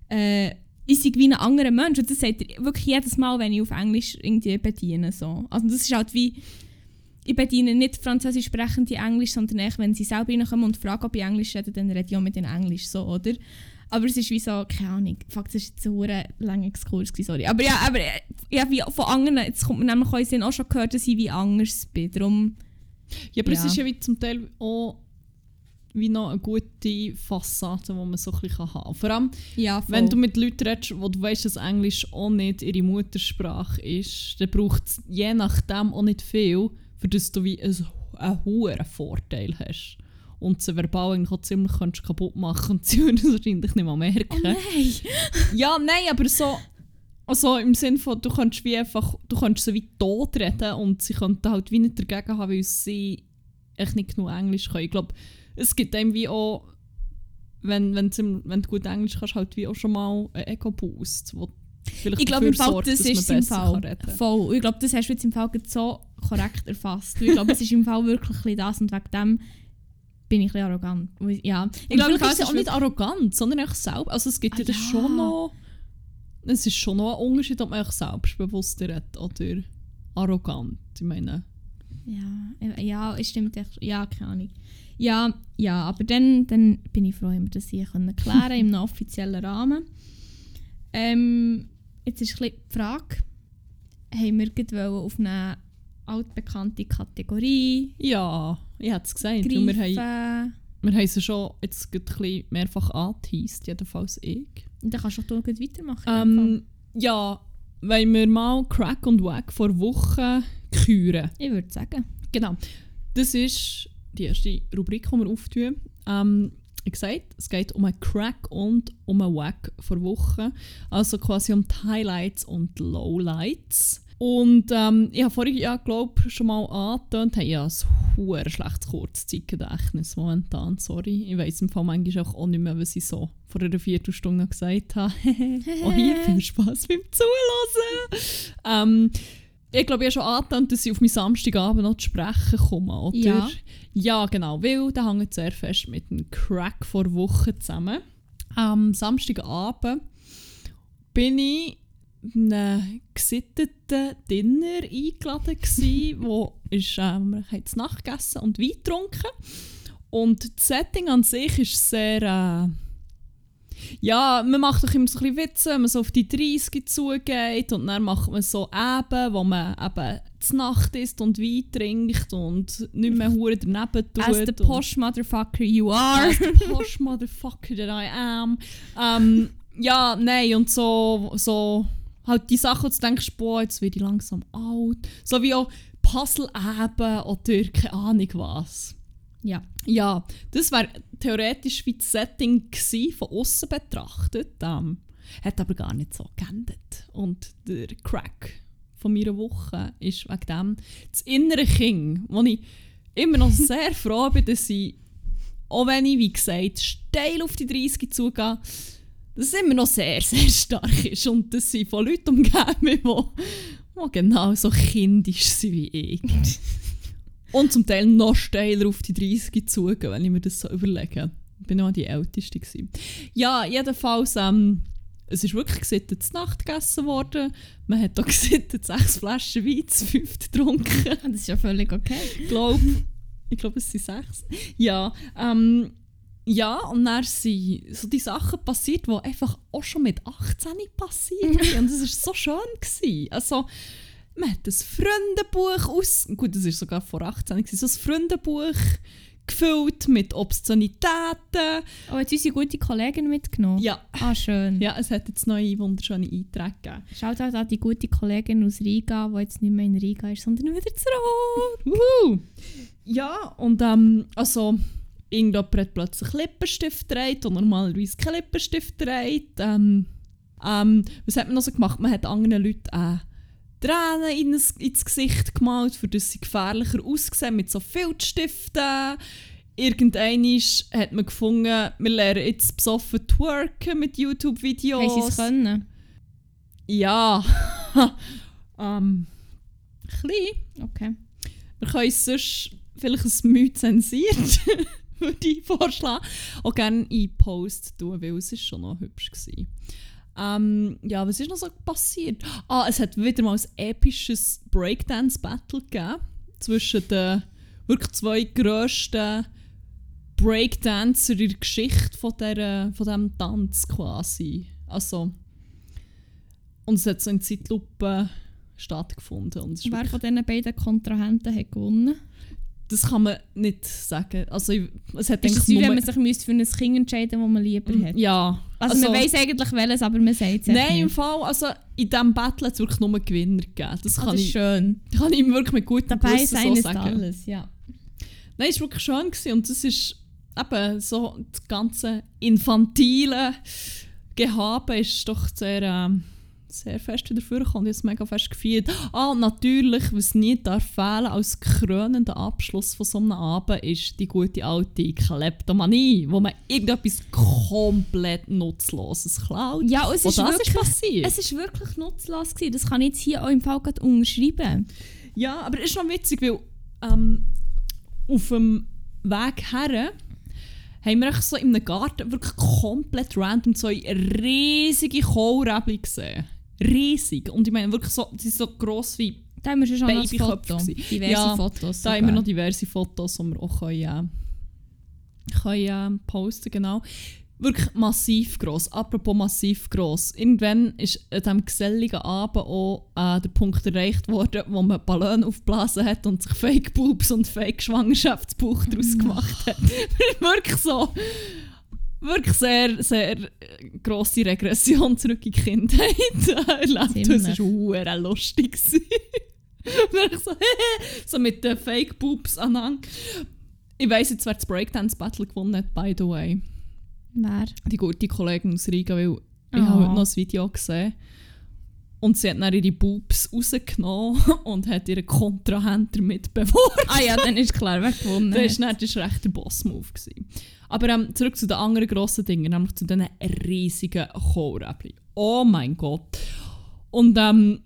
äh, ich sei wie ein anderer Mensch. Und das sagt er wirklich jedes Mal, wenn ich auf Englisch irgendwie bediene. So. Also das ist halt wie, ich bediene nicht französisch sprechende Englisch, sondern echt, wenn sie selber reinkommen und fragen, ob ich Englisch rede, dann rede ich auch mit ihnen Englisch, so, oder? Aber es ist wie so, keine Ahnung, fuck, das war jetzt ein verdammt langer Exkurs, sorry. Aber ja, aber äh, ich habe wie von anderen, jetzt kommt mir nämlich auch Sinn, auch schon gehört, dass ich wie anders bin, darum, Ja, aber es Ja. ist ja wie zum Teil auch wie noch eine gute Fassade, die man so ein bisschen haben kann. Vor allem, ja, wenn du mit Leuten redest, wo du weißt, dass Englisch auch nicht ihre Muttersprache ist, dann braucht es je nachdem auch nicht viel, für das du wie einen, einen hohen Vorteil hast. Und sie verbal eigentlich auch ziemlich kannst kaputt machen und sie würden es wahrscheinlich nicht mal merken. oh nein! Ja, nein, aber so. Also im Sinne von, du kannst wie einfach, du kannst sie wie tot reden und sie könnten halt wie nicht dagegen haben, weil sie echt nicht genug Englisch können. Ich glaube, es gibt einem wie auch, wenn, wenn, du- wenn du gut Englisch kannst, halt wie auch schon mal einen Ego-Boost, wo vielleicht Ich glaube im dafür Fall, sorgt, das dass man ist im besser Fall kann reden. voll. Und Ich glaube, das hast du jetzt im Fall so korrekt erfasst. Ich glaube, es ist im Fall wirklich das und wegen dem bin ich ein bisschen arrogant. Ja, ich Ich glaube, es ist auch nicht arrogant, sondern echt selber. Also es gibt Ah, ja, ja. schon noch. Es ist schon noch ein Unterschied, ob man echt selbstbewusst redet oder arrogant. Ich meine. Ja, ja, stimmt echt. Ja, keine Ahnung. Ja, ja, aber dann, dann bin ich froh, dass das hier klären im offiziellen Rahmen. Ähm, jetzt ist ein die Frage, haben wir wollen auf eine altbekannte Kategorie Ja, ich hätte es gesagt. weil Wir haben, greifen? wir haben sie schon jetzt ein mehrfach angeteased, jedenfalls ich. Und dann kannst du doch gleich weitermachen. Ähm, ja, wenn wir mal Crack und Wack vor Wochen küren. ich würde sagen. Genau. Das ist die erste Rubrik, die wir auftun. Ähm, wie gesagt, es geht um einen Crack und um einen Wack vor Wochen. Also quasi um die Highlights und Lowlights. Und ähm, ich habe vorhin, ja, glaube schon mal angetönt, habe ein hure schlechtes Kurzzeitgedächtnis momentan, sorry. Ich weiss im Fall manchmal auch nicht mehr, was ich so vor einer Viertelstunde noch gesagt habe. auch hier viel Spass beim Zuhören. Ähm, ich glaube, ich habe schon angetönt, dass ich auf meinen Samstagabend noch zu sprechen komme, oder? Ja. Ja, genau, weil der hängt sehr fest mit dem Crack vor Wochen zusammen. Am Samstagabend bin ich einem gesitteten Dinner eingeladen gsi, wo ist, ähm, wir haben Nacht gegessen und Wein getrunken. Und das Setting an sich ist sehr... Äh, ja, man macht doch immer so ein bisschen Witze, wenn man so auf die 30 zugeht und dann macht man so Eben, wo man eben zu Nacht isst und Wein trinkt und nicht mehr hure daneben tut. As the posh motherfucker you are. As the posh motherfucker that I am. Ähm, ja, nein, und so, so halt die Sachen, wo du denkst, boah, jetzt werde ich langsam alt. So wie auch Puzzle eben oder keine Ahnung was. ja. Ja, das wäre theoretisch wie das Setting gsi von außen betrachtet. Ähm, hat aber gar nicht so geendet. Und der Crack von meiner Woche ist wegen dem das innere Kind, wo ich immer noch sehr froh bin, dass ich, auch wenn ich, wie gesagt, steil auf die 30 zugehe, dass es immer noch sehr, sehr stark ist und dass ich von Leuten umgeben die, die genau so kindisch sind wie ich. Und zum Teil noch steiler auf die 30 zugehen, wenn ich mir das so überlege. Ich bin noch die Älteste. Gewesen. Ja, jedenfalls, ähm, es ist wirklich gesittet zu Nacht gegessen worden. Man hat auch gesittet sechs Flaschen Wein zu fünft getrunken. Das ist ja völlig okay. Ich glaube, ich glaube, es sind sechs. Ja, ähm, ja, und dann sind so die Sachen passiert, die einfach auch schon mit 18 passiert sind. Und das war so schön. Gewesen. Also, man hat ein Freundebuch aus... Gut, das war sogar vor 18 gewesen, so ein Freundebuch gefüllt mit Obszönitäten. Oh, hat unsere gute Kollegin mitgenommen? Ja, Ah, schön. ja es hat jetzt neue wunderschöne Einträge gegeben. Schaut auch an die gute Kollegin aus Riga, die jetzt nicht mehr in Riga ist, sondern wieder zurück. Wuhu! Ja, und ähm, also irgendjemand hat plötzlich Lippenstift gedreht und normalerweise keinen Lippenstift gedreht. Ähm, ähm, was hat man noch so gemacht? Man hat anderen Leuten äh, Tränen ins, ins Gesicht gemalt, für das sie gefährlicher aussehen mit so Filzstiften. Irgendeinmal hat man gefunden, wir lernen jetzt besoffen twerken mit YouTube-Videos. Haben sie es können? Ja. ähm, klein. Okay. Wir können uns sonst vielleicht ein Mühe zensiert, würde ich vorschlagen. Auch gerne in Post tun, weil es ist schon noch hübsch war. Ähm, ja, was ist noch so passiert? Ah, es hat wieder mal ein episches Breakdance-Battle gegeben zwischen den wirklich zwei grössten Breakdancer in der Geschichte von, der, von diesem Tanz quasi. Also, und es hat so in Zeitlupe stattgefunden. Und Wer von diesen beiden Kontrahenten hat gewonnen? Das kann man nicht sagen. Also, ich- es hat Ist es wie wenn man sich müsste für ein Kind entscheiden das man lieber hat? Ja. Also, man weiß eigentlich welches, aber man sagt es Nein, im nicht. Fall, also in diesem Battle hat es wirklich nur Gewinner gegeben. Das Ah, kann, das ist ich, schön. kann ich ihm wirklich mit gutem Dabei Gewissen sein so ist sagen. alles, ja. Nein, es war wirklich schön gewesen. und das ist eben so das ganze infantile Gehabe ist doch sehr, ähm, sehr fest wieder vorgekommen. Ich habe mega fest gefeiert. Ah, natürlich, was nie darf fehlen als krönender Abschluss von so einem Abend, ist die gute alte Kleptomanie, wo man irgendetwas komplett Nutzloses klaut. Ja, und es Und ist das wirklich, ist passiert. es ist wirklich nutzlos gewesen. Das kann ich jetzt hier auch im Fall gerade unterschreiben. Ja, aber es ist noch witzig, weil ähm, auf dem Weg her haben wir so in einem Garten wirklich komplett random zwei riesige Kohlräbchen gesehen. Riesig. Und ich meine wirklich so, sie sind so gross wie... Da haben wir schon noch Foto. Diverse Ja, Fotos. Da haben wir noch diverse Fotos, die wir auch können, äh, können, äh, posten genau. Wirklich massiv gross. Apropos massiv gross. Irgendwann ist an diesem geselligen Abend auch äh, der Punkt erreicht worden, wo man Ballon aufgeblasen hat und sich Fake Boobs und Fake Schwangerschaftsbauch daraus gemacht hat. wirklich so. Wirklich sehr, sehr äh, grosse Regression zurück in die Kindheit erlebt. Das Ziemlich. war lustig. so, so mit den Fake Boobs anhang. Ich weiss jetzt, wer das Breakdance Battle gewonnen hat, by the way. Wer? Die gute Kollegin aus Riga, weil ich Oh. habe heute noch ein Video gesehen. Und sie hat dann ihre Boobs rausgenommen und hat ihren Kontrahent damit beworfen. Ah ja, dann ist klar, wer gewonnen Das hat. dann- das war recht der Boss-Move. Aber ähm, zurück zu den anderen grossen Dingen, nämlich zu diesen riesigen Kohlräbchen. Oh mein Gott. Und ähm,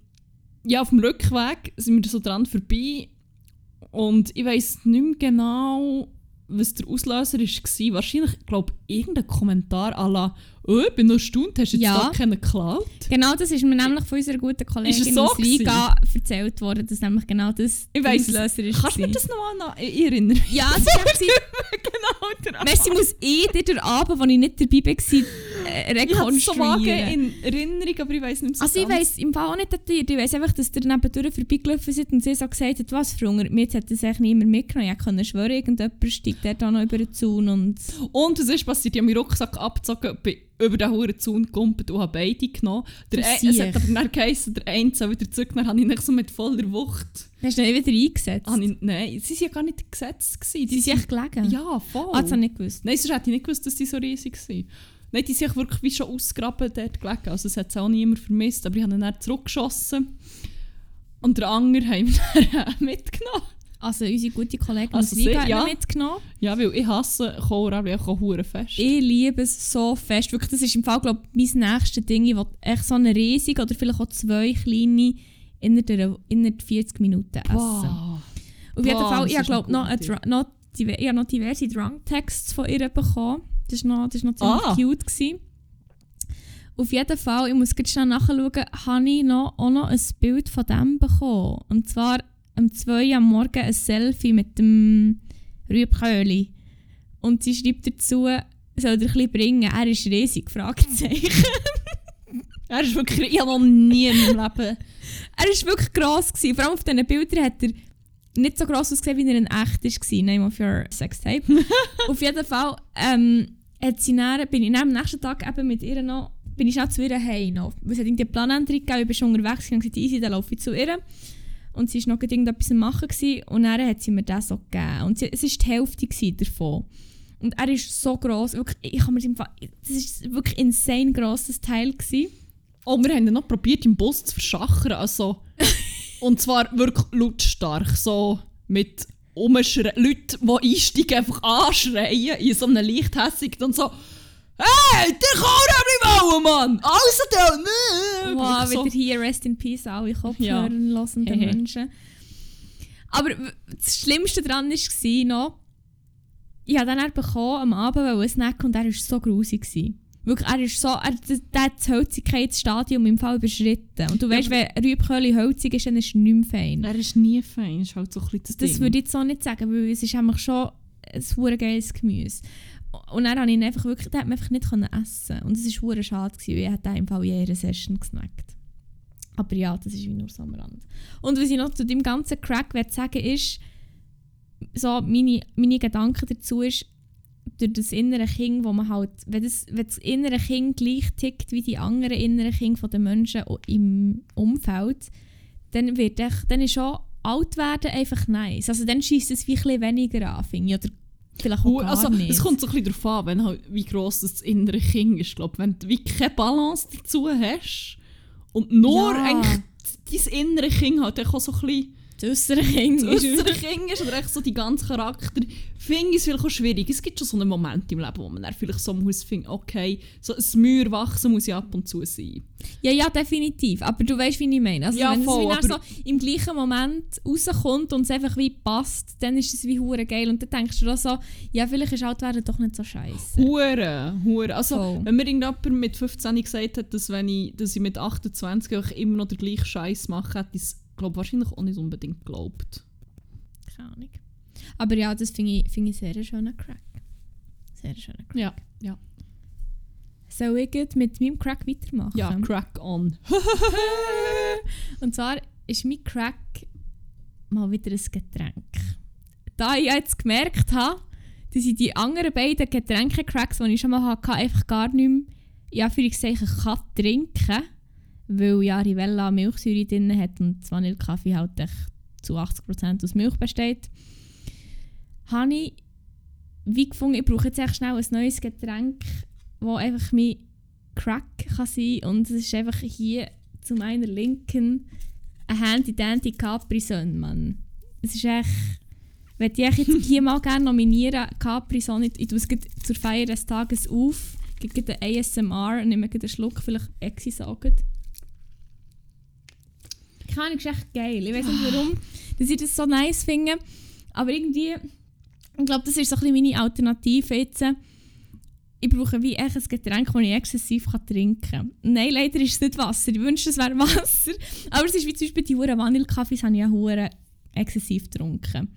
ja, auf dem Rückweg sind wir so dran vorbei und ich weiss nicht mehr genau, was der Auslöser war. Wahrscheinlich, glaube ich, irgendein Kommentar à «Oh, ich bin noch erstaunt, hast du jetzt Ja. da keinen geklaut?» Genau, das ist mir nämlich von unserer guten Kollegin Ist so aus Riga erzählt worden, dass nämlich genau das Ich weiss. Auslöser ist. Kannst du mir das nochmal nach- erinnern? Ja, es echt genau, der Merci muss ich dir den Abend, wo ich nicht dabei war, äh, Ich habe es so vage rekonstruieren. in Erinnerung, aber ich weiss nicht so Also ich ganz. weiss im Fall auch nicht datiert. Ich weiss einfach, dass der nebendurch vorbeigelaufen sind und sie so gesagt hat, was verhungert mir, hat das eigentlich niemand mitgenommen. Ich konnte schwören, irgendjemand steigt dort auch noch über den Zaun und... Und es ist passiert, ich habe meinen Rucksack abgezogen, bin über den hohen Zaun gekumpelt und habe beide genommen. Der, ein- es hat aber dann geheißen, der eine soll wieder zurück, dann habe ich nicht so mit voller Wucht... Hast du nicht wieder eingesetzt? Ich, nein, sie waren ja gar nicht gesetzt. Gewesen. Sie sind echt gelegen? Ja, voll. Ah, das habe ich nicht gewusst. Nein, sonst hätte ich nicht gewusst, dass die so riesig sind. Nein, die sind wirklich wie schon ausgegraben dort gelegen. Also es hat es auch niemand vermisst, aber ich habe ihn dann zurückgeschossen. Und der andere haben dann mitgenommen. Also unsere gute Kollegin Also aus Riga ja. mitgenommen. Ja, weil ich hasse Kohlrabi auch hure fest. Ich liebe es so fest. Wirklich, das ist im Fall, glaube ich, mein nächstes Ding. Ich will echt so eine riesige oder vielleicht auch zwei kleine innerhalb innerhalb 40 Minuten essen. Wow. Auf jeden Fall, ich habe ist glaub, eine noch, noch, ich noch diverse Drunk-Texts von ihr bekommen. Das war noch, das ist noch ziemlich Ah. cute. Gewesen. Auf jeden Fall, ich muss jetzt schnell nachschauen, habe ich noch, auch noch ein Bild von dem bekommen. Und zwar um 2 Uhr am Morgen ein Selfie mit dem Rüebköhli. Und sie schreibt dazu, soll er ein bisschen bringen, er ist riesig, Fragezeichen. Er ist wirklich, ich habe noch nie in meinem Leben. er war wirklich gross. Gewesen. Vor allem auf diesen Bildern hat er nicht so gross ausgesehen, wie er in echt war, Name of Your Sextape. Auf jeden Fall ähm, hat sie dann, bin ich dann am nächsten Tag eben mit ihr noch, bin ich auch zu ihr heim noch. Weil es hat irgendwie eine Planänderung gegeben, ich bin schon unterwegs und gesagt, easy, dann laufe ich zu ihr. Und sie war noch irgendetwas am machen gewesen, und dann hat sie mir das so gegeben. Und sie, es war die Hälfte gewesen davon. Und er ist so gross, wirklich, ich kann mir das im Fall, das war wirklich ein insane grosses Teil gewesen. Oh, wir haben ihn noch probiert im Bus zu verschachern. Also, und zwar wirklich lautstark. So mit umschreien. Leute, die einsteigen, einfach anschreien in so einem leicht hässigen und so. Hey, der kann auch nicht wollen, Mann! Also da, ne! Wow, so. wieder hier Rest in Peace alle Kopfhörer Ja. Hehe. Menschen. Aber das Schlimmste daran war noch, ich habe dann bekommen, am Abend ich snacken und er war so grusig. gewesen. Wirklich, er ist so, er, der hat das Hölzigkeitsstadium im Fall überschritten. Und du weißt, wenn Rüebköhle hölzig ist, dann ist er nicht mehr fein. Er ist nie fein, ist halt so ein bisschen das, Das Ding. würde ich jetzt so nicht sagen, weil es ist einfach schon ein geiles Gemüse. Und dann habe ich ihn einfach wirklich, hat man einfach nicht essen Und es war hure schade, weil ich hätte den im Fall in jeder Session gesnackt. Aber ja, das ist wie nur so am Rand. Und was ich noch zu dem ganzen Crack will sagen ist, so meine, meine Gedanken dazu ist, durch das innere Kind, wo man halt, wenn das, wenn das innere Kind gleich tickt wie die anderen inneren Kinder der Menschen im Umfeld, dann wird echt, dann ist schon alt werden einfach nice. Also dann schießt es wie ein weniger an, finde ich. Oder vielleicht auch gar also, nicht. es kommt so ein bisschen darauf an, wenn halt, wie gross das innere Kind ist. Glaub, wenn du wie keine Balance dazu hast und nur Ja. eigentlich dein innere Kind halt auch so ein bisschen das äußere Kind das ist äußere Kind ist oder echt so die ganze Charakter, finde ich es vielleicht auch schwierig. Es gibt schon so einen Moment im Leben, wo man dann vielleicht so muss finden, okay, so ein Mäuer wachsen muss ja ab und zu sein. Ja, ja, definitiv. Aber du weißt, wie ich meine. Also, Ja, wenn voll, es wie so im gleichen Moment rauskommt und es einfach wie passt, dann ist es wie hure geil. Und dann denkst du auch so, ja, vielleicht ist alt werden doch nicht so scheiße. Hure, hure. Also, Voll. wenn mir irgendjemand mit 15 gesagt hat, dass, wenn ich, dass ich mit 28 einfach immer noch den gleichen Scheiß mache, hätte ich es, glaube wahrscheinlich auch nicht unbedingt geglaubt. Keine Ahnung. Aber ja, das finde ich, find ich sehr einen schönen Crack. Sehr einen schönen Crack. Ja, ja. Soll ich jetzt mit meinem Crack weitermachen? Ja, crack on. Und zwar ist mein Crack mal wieder ein Getränk. Da ich jetzt gemerkt habe, dass ich die anderen beiden Getränke-Cracks, die ich schon mal hatte, einfach gar nicht mehr in Anführungszeichen kann trinken weil ja Rivella Milchsäure drin hat und Vanillekaffee halt zu 80% aus Milch besteht, habe ich wie gefunden, ich brauche jetzt echt schnell ein neues Getränk, das einfach mein Crack kann sein und es ist einfach hier zu meiner Linken ein Handy-Dandy Capri Sun, Mann. Es ist echt... Wenn ich jetzt hier mal gerne nominieren, Capri Sun, ich, ich tue es zur Feier des Tages auf, gebe den ASMR und nehme einen Schluck, vielleicht Exi sagen. Keine Ahnung, ist echt geil. Ich weiß nicht warum, dass ich das so nice finde, aber irgendwie, ich glaube, das ist so ein meine Alternative jetzt. Ich brauche wie echt ein Getränk, das ich exzessiv kann trinken kann. Nein, leider ist es nicht Wasser. Ich wünschte, es wäre Wasser. Aber es ist wie zum Beispiel die Huren Vanillekaffees, habe ich ja Huren exzessiv getrunken.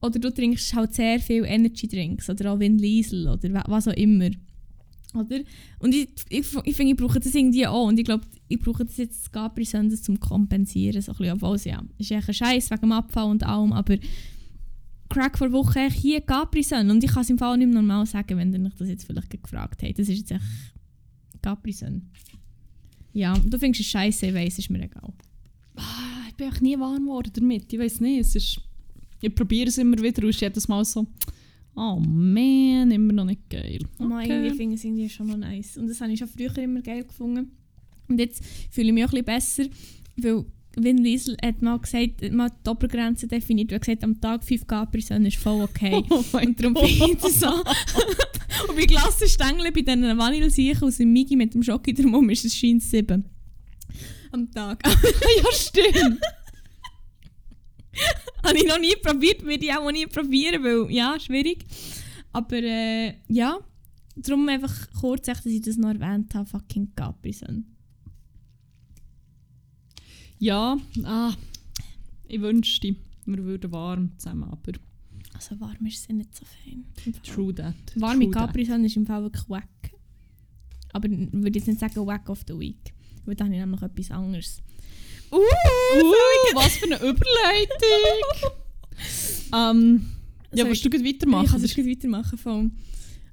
Oder du trinkst halt sehr viel Energy Drinks oder auch Vin Liesel oder wa- was auch immer. Oder? Und ich, ich, ich finde, ich brauche das irgendwie auch. Und ich glaube, ich brauche das jetzt Capri Sun, das zum Kompensieren. So ein bisschen, es ja, ist echt ein Scheiß wegen dem Abfall und allem, aber Crack vor Woche hier Capri Sun. Und ich kann es im Fall nicht mehr normal sagen, wenn ihr mich das jetzt vielleicht gefragt habt. Das ist jetzt echt Capri Sun. Ja, du findest es scheiße, ich weiss, ist mir egal. Ah, Ich bin auch nie warm geworden damit. Ich weiß nicht, es ist... Ich probiere es immer wieder ist jedes Mal so... Oh man, immer noch nicht geil. Okay. Irgendwie finde ich es irgendwie schon noch nice. Und das habe ich schon früher immer geil gefunden. Und jetzt fühle ich mich auch ein bisschen besser, weil Vin Liesel hat mal gesagt, mal die Obergrenze definiert, er hat gesagt, am Tag 5 Capri Sun ist voll okay. Oh Und darum finde ich das so. Und bei Glassenstängeln, bei diesen Vanillesiechen aus dem Migi mit dem Schoki drumherum, ist es scheint 7. Am Tag. ja, stimmt. Habe ich noch nie probiert, würde ich auch noch nie probieren, weil ja, schwierig. Aber äh, ja, darum einfach kurz, dass ich das noch erwähnt habe, fucking Capri Sun. Ja, ah, ich wünschte, wir würden warm zusammen, aber Also warm ist es nicht so fein. True that. Warme true that. Capri Sun ist im Fall wirklich wack. Aber ich würde jetzt nicht sagen wack of the week, weil dann habe ich nämlich etwas anderes. Uh, Uh, was für eine Überleitung! ähm, ja, willst du Ich weitermachen? kann das weitermachen. Voll.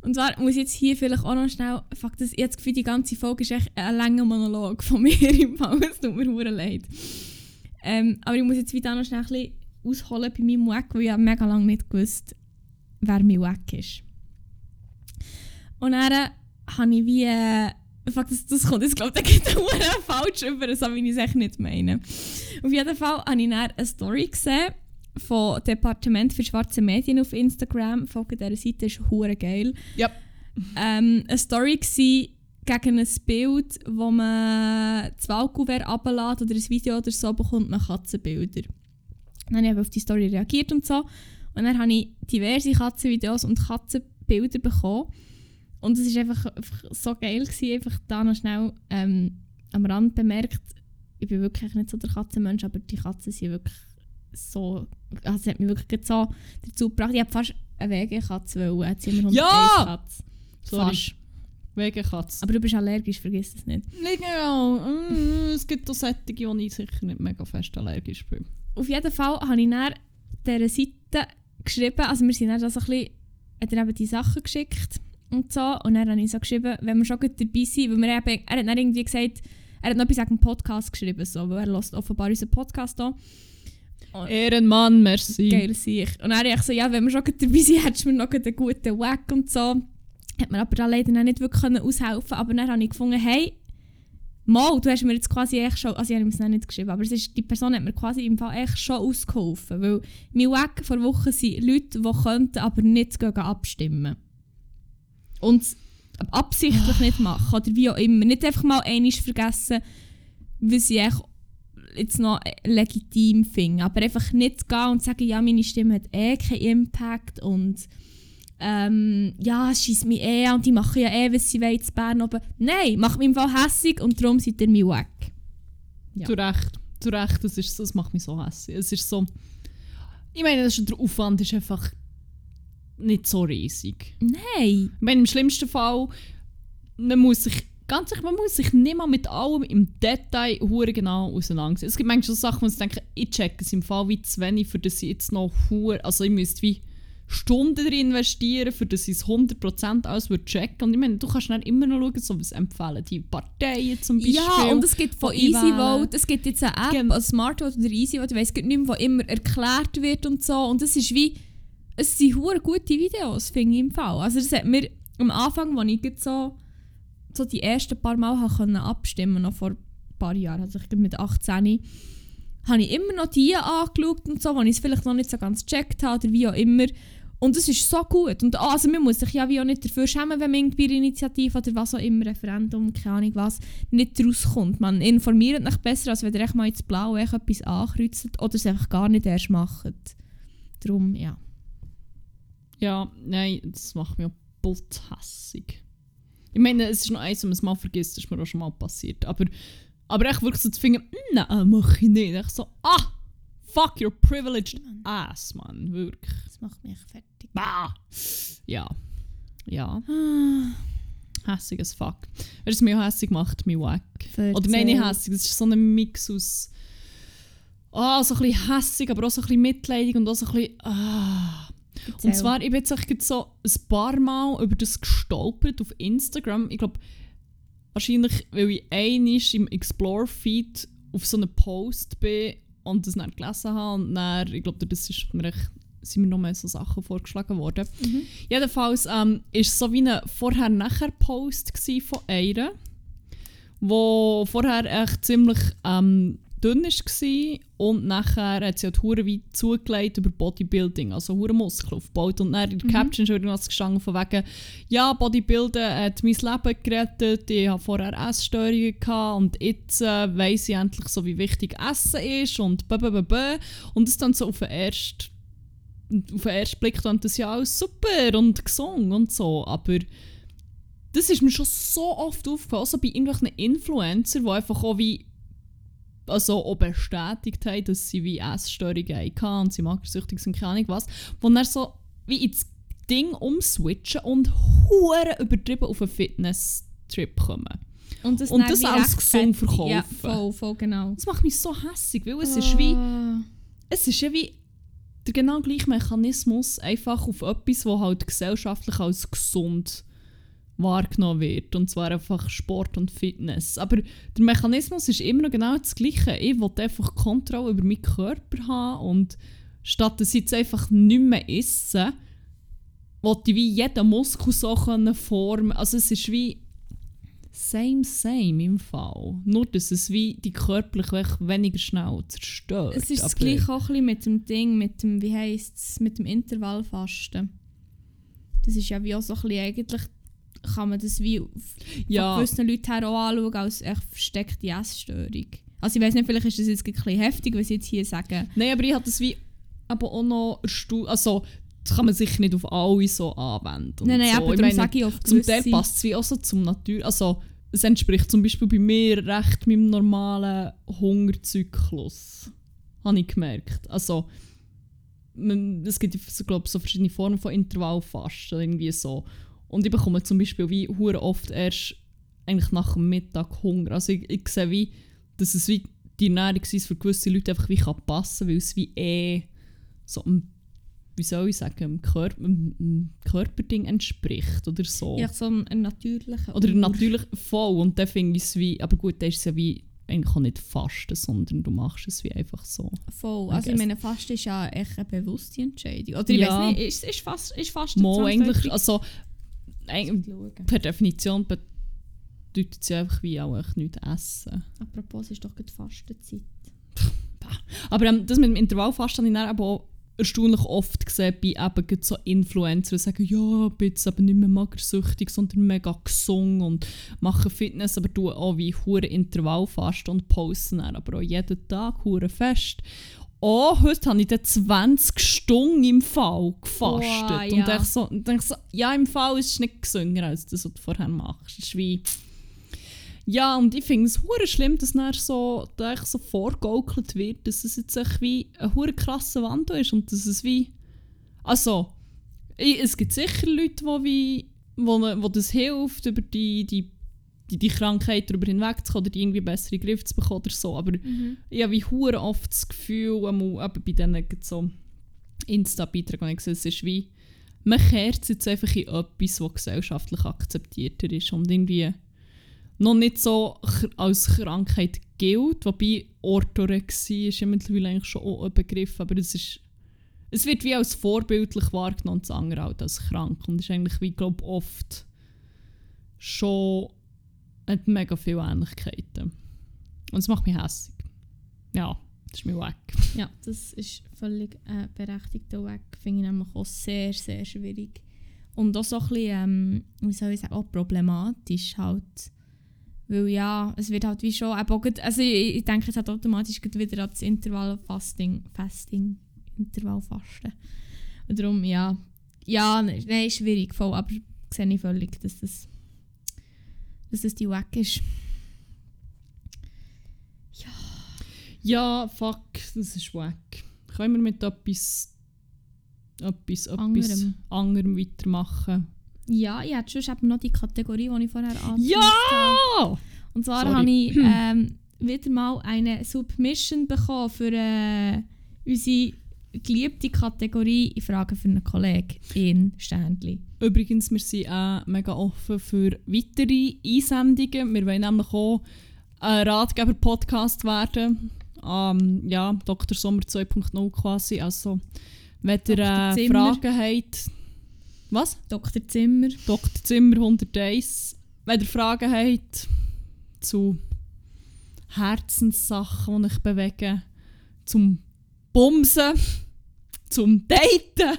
Und zwar muss ich jetzt hier vielleicht auch noch schnell. Fuck, das, jetzt Gefühl, die ganze Folge ist echt ein langer Monolog von mir im Fall. Es tut mir hure leid. Ähm, aber ich muss jetzt wieder noch schnell ein bisschen ausholen bei meinem Wack, weil ich habe mega lange nicht gewusst, wer mein Wack ist. Und dann habe ich wie. Äh, fuck, das, das kommt jetzt, glaube ich, da geht es falsch über, so wie ich echt nicht meine. Auf jeden Fall habe ich dann eine Story gesehen vom Departement für schwarze Medien auf Instagram. Folge dieser Seite ist hure geil. Ja. Ähm, eine Story gsi gegen ein Bild, wo man das Wahlkuvert ablädt oder ein Video oder so, bekommt man Katzenbilder. Dann habe ich auf die Story reagiert und so. Und dann habe ich diverse Katzenvideos und Katzenbilder bekommen. Und es war einfach, einfach so geil, gewesen, einfach da noch schnell ähm, am Rand bemerkt, ich bin wirklich nicht so der Katzenmensch, aber die Katzen sind wirklich so, also es hat mich wirklich so dazu gebracht, ich habe fast eine Wegekatze wollen, jetzt sind wir 101 Ja! Katze. Sorry. Fast. Wegen Katze. Aber du bist allergisch, vergiss das nicht. Nicht genau. Es gibt auch solche, wo ich sicher nicht mega fest allergisch bin. Auf jeden Fall habe ich dann dieser Seite geschrieben, also wir sind dann so ein bisschen, hat er eben die Sachen geschickt und so, und dann habe ich so geschrieben, wenn wir schon gut dabei sind, weil wir eben, er hat dann irgendwie gesagt, er hat noch etwas wegen dem Podcast geschrieben, so, weil er hört offenbar unseren Podcast an. Ehrenmann, merci. Geil sich. Und dann habe ich so, ja, wenn wir schon gut dabei sind, hättest du mir noch einen guten Wack und so. Hat mir aber dann leider noch nicht wirklich können aushelfen aber dann habe ich gefunden, hey, mal, du hast mir jetzt quasi echt schon, also ich habe es noch nicht geschrieben, aber es ist, die Person hat mir quasi im Fall echt schon ausgeholfen, weil mein Wack vor Wochen sind Leute, die könnten, aber nicht gehen abstimmen. Und absichtlich nicht machen oder wie auch immer. Nicht einfach mal einmal vergessen, was echt jetzt noch legitim finde. Aber einfach nicht gehen und sagen, ja, meine Stimme hat eh keinen Impact und ähm, ja, es schießt mich eh an und die machen ja eh, was sie wollen in Bern oben. Nein, macht mich im Fall hässig und darum seid ihr mein Wack. Ja. Zu Recht. Zu Recht, das, ist, das macht mich so hässlich. Es ist so... Ich meine, das ist, der Aufwand ist einfach nicht so riesig. Nein. Meine, im schlimmsten Fall, man muss sich, ganz ehrlich, man muss sich nicht mal mit allem im Detail hure genau auseinandersetzen. Es gibt manchmal so Sachen, wo ich denke, ich check es im Fall wie zu wenig, für das ich jetzt noch hure, also ich müsste wie Stunden drin investieren, für das ich es 100% alles würde checken. Und ich meine, du kannst dann immer noch schauen, so was empfehlen, die Parteien zum Beispiel. Ja, und es gibt von. EasyVote, es gibt jetzt eine App, Genau. also Smartvote oder EasyVote, ich weiss nicht mehr, wo immer erklärt wird und so. Und es ist wie, es sind hure gute Videos, finde ich im Fall. Also das hat mir am Anfang, als ich so, so die ersten paar Mal können abstimmen noch vor ein paar Jahren, also ich mit 18, habe ich immer noch die angeschaut und so, wo ich es vielleicht noch nicht so ganz gecheckt habe oder wie auch immer. Und es ist so gut. Und also man muss sich ja wie auch nicht dafür schämen, wenn man irgendwie eine Initiative oder was auch immer, Referendum, keine Ahnung was, nicht rauskommt. Man informiert sich besser, als wenn ihr echt mal ins Blaue etwas ankreuzt oder es einfach gar nicht erst macht. Darum, ja. Ja, nein, das macht mich auch butthässig. Ich meine, es ist noch eins, wenn man es mal vergisst, das ist mir auch schon mal passiert. Aber, aber echt wirklich so zu finden, nein, äh, mach ich nicht. Ich so, ah, fuck, you're privileged ass, man. Wirklich. Das macht mich fertig. Bah. Ja. Ja, Ah, hässig as fuck. Du, was mich auch hässig macht, mein Wack? Oder nein, nicht hässig, das ist so ein Mix aus. Ah, so ein bisschen hässig, aber auch so ein bisschen mitleidig und auch so ein bisschen. Ah. Und zwar, ich bin jetzt echt so ein paar Mal über das gestolpert auf Instagram. Ich glaube, wahrscheinlich, weil ich einmal im Explore-Feed auf so einen Post bin und das dann gelesen habe. Und dann, ich glaube, das ist mir echt, sind mir noch mehr so Sachen vorgeschlagen worden. Mhm. Jedenfalls ähm, ist so wie ein Vorher-Nachher-Post von einer, wo vorher echt ziemlich ähm, dünn war und nachher hat sie halt hure wie zugelegt über Bodybuilding, also hure Muskeln aufgebaut. Und dann in der Caption ist irgendwas gestanden von wegen ja, Bodybuilding hat mein Leben gerettet, ich hatte vorher Essstörungen gehabt und jetzt äh, weiss ich endlich so, wie wichtig Essen ist und blablabla. und das dann so auf den ersten auf den ersten Blick dann das ja alles super und gesungen und so, aber das ist mir schon so oft aufgefallen, also bei irgendwelchen Influencern, die einfach auch wie also auch bestätigt haben, dass sie wie Essstörungen hatten und sie magersüchtig sind, keine Ahnung was, wo dann so wie ins Ding umswitchen und hure übertrieben auf einen Fitness-Trip kommen. Und das, Und das als gesund rechtfertigen. Ja, verkaufen. voll, voll, genau. Das macht mich so hässlich, weil es ist wie, Ah. es ist ja wie der genau gleiche Mechanismus, einfach auf etwas, das halt gesellschaftlich als gesund wahrgenommen wird. Und zwar einfach Sport und Fitness. Aber der Mechanismus ist immer noch genau das Gleiche. Ich will einfach Kontrolle über meinen Körper haben und statt dass ich jetzt einfach nicht mehr esse, will ich wie jeden Muskel so formen. Also es ist wie same, same im Fall. Nur, dass es wie die körperlich weniger schnell zerstört. Es ist das gleiche auch ein bisschen mit dem Ding, mit dem, wie heisst es, mit dem Intervallfasten. Das ist ja wie auch so ein bisschen, eigentlich kann man das wie Ja. von gewissen Leuten her auch anschauen als echt versteckte Essstörung. Also ich weiß nicht, vielleicht ist das jetzt ein bisschen heftig, was ich jetzt hier sage. Nein, aber ich habe das wie aber auch noch. Also, das kann man sicher nicht auf alle so anwenden. nein, nein, so. aber ich meine, sage ich auf Zum Teil passt es wie auch so zum Natur. Also, es entspricht zum Beispiel bei mir recht meinem normalen Hungerzyklus. Habe ich gemerkt. Also, man, es gibt, so, glaub, so verschiedene Formen von Intervallfasten. Irgendwie so. Und ich bekomme zum Beispiel wie hure oft erst eigentlich nach dem Mittag Hunger. Also ich, ich sehe wie, dass es wie die Ernährungsweise für gewisse Leute einfach wie kann passen weil es wie eh so einem, wie soll ich sagen, einem, Körper, Körperding entspricht oder so. Ja, so ein, ein natürlicher Oder natürlich voll. Und dann finde ich es wie, aber gut, dann ist ja wie eigentlich auch nicht Fasten, sondern du machst es wie einfach so. Voll. Also ich guess. meine, Fasten ist ja echt eine bewusste Entscheidung. Oder ich Ja. weiß nicht, ist, ist, fast, ist Fasten Mo eigentlich, also. Per Definition bedeutet ja einfach wie auch nichts essen. Apropos, es ist doch gerade Fastenzeit. Aber ähm, das mit dem Intervallfasten habe ich dann aber auch erstaunlich oft gesehen bei eben so Influencern, die sagen, ja, ich bin jetzt eben nicht mehr magersüchtig, sondern mega gesund und mache Fitness, aber tue auch wie hure Intervallfasten und posten dann aber auch jeden Tag hure fest. Oh, heute habe ich dann 20 Stunden im Fall gefastet. Und ja. ich so, und denk so, ja, im Fall ist es nicht gesünder als das, was du vorher machst. Es ist wie... Ja, und ich finde es hure schlimm, dass dann so, da so vorgaukelt wird, dass es jetzt echt wie ein hure krasser Wandel ist und dass es wie... Also, ich, es gibt sicher Leute, die wie, wo, wo das hilft, über die, die, die, die Krankheit darüber hinwegzukommen oder die irgendwie besser in den Griff zu bekommen oder so, aber ich habe wie hure oft das Gefühl, einmal eben bei diesen so Insta-Beiträgen, ich sehe, es ist wie, man kehrt jetzt einfach in etwas, das gesellschaftlich akzeptierter ist und irgendwie noch nicht so als Krankheit gilt, wobei Orthorexie ist ja mittlerweile eigentlich schon auch ein Begriff, aber es ist es wird wie als vorbildlich wahrgenommen das andere halt als krank. Und ist eigentlich wie, glaube oft schon hat mega viele Ähnlichkeiten. Und es macht mich hässlich. Ja, das ist mir weg. Ja, das ist völlig äh, berechtigter Weg. Finde ich nämlich auch sehr, sehr schwierig. Und auch so ein bisschen, ähm, wie soll ich sagen, auch problematisch halt. Weil ja, es wird halt wie schon, also ich, ich denke jetzt halt automatisch wieder an das Intervallfasting, Fasting, Intervallfasten. Und darum, ja, ja, ne- nein, schwierig, voll, aber sehe ich völlig, dass das, dass das die Weg ist. Ja, fuck, das ist weg. Können wir mit etwas, etwas, etwas Anderem. anderem weitermachen? Ja, ich hätte schon eben noch die Kategorie, die ich vorher angefangen Ja! Und zwar Sorry. habe ich ähm, wieder mal eine Submission bekommen für äh, unsere geliebte Kategorie «Ich frage für einen Kollegen» in Ständli. Übrigens, wir sind auch mega offen für weitere Einsendungen. Wir wollen nämlich auch ein Ratgeber-Podcast werden. Ähm, ja, Dr. Sommer 2.0 quasi. Also, wenn ihr äh. Fragen habt... Was? Dr. Zimmer. Dr. Zimmer 101. Wenn ihr Fragen habt zu Herzenssachen, die euch bewegen, zum Bumsen, zum Daten,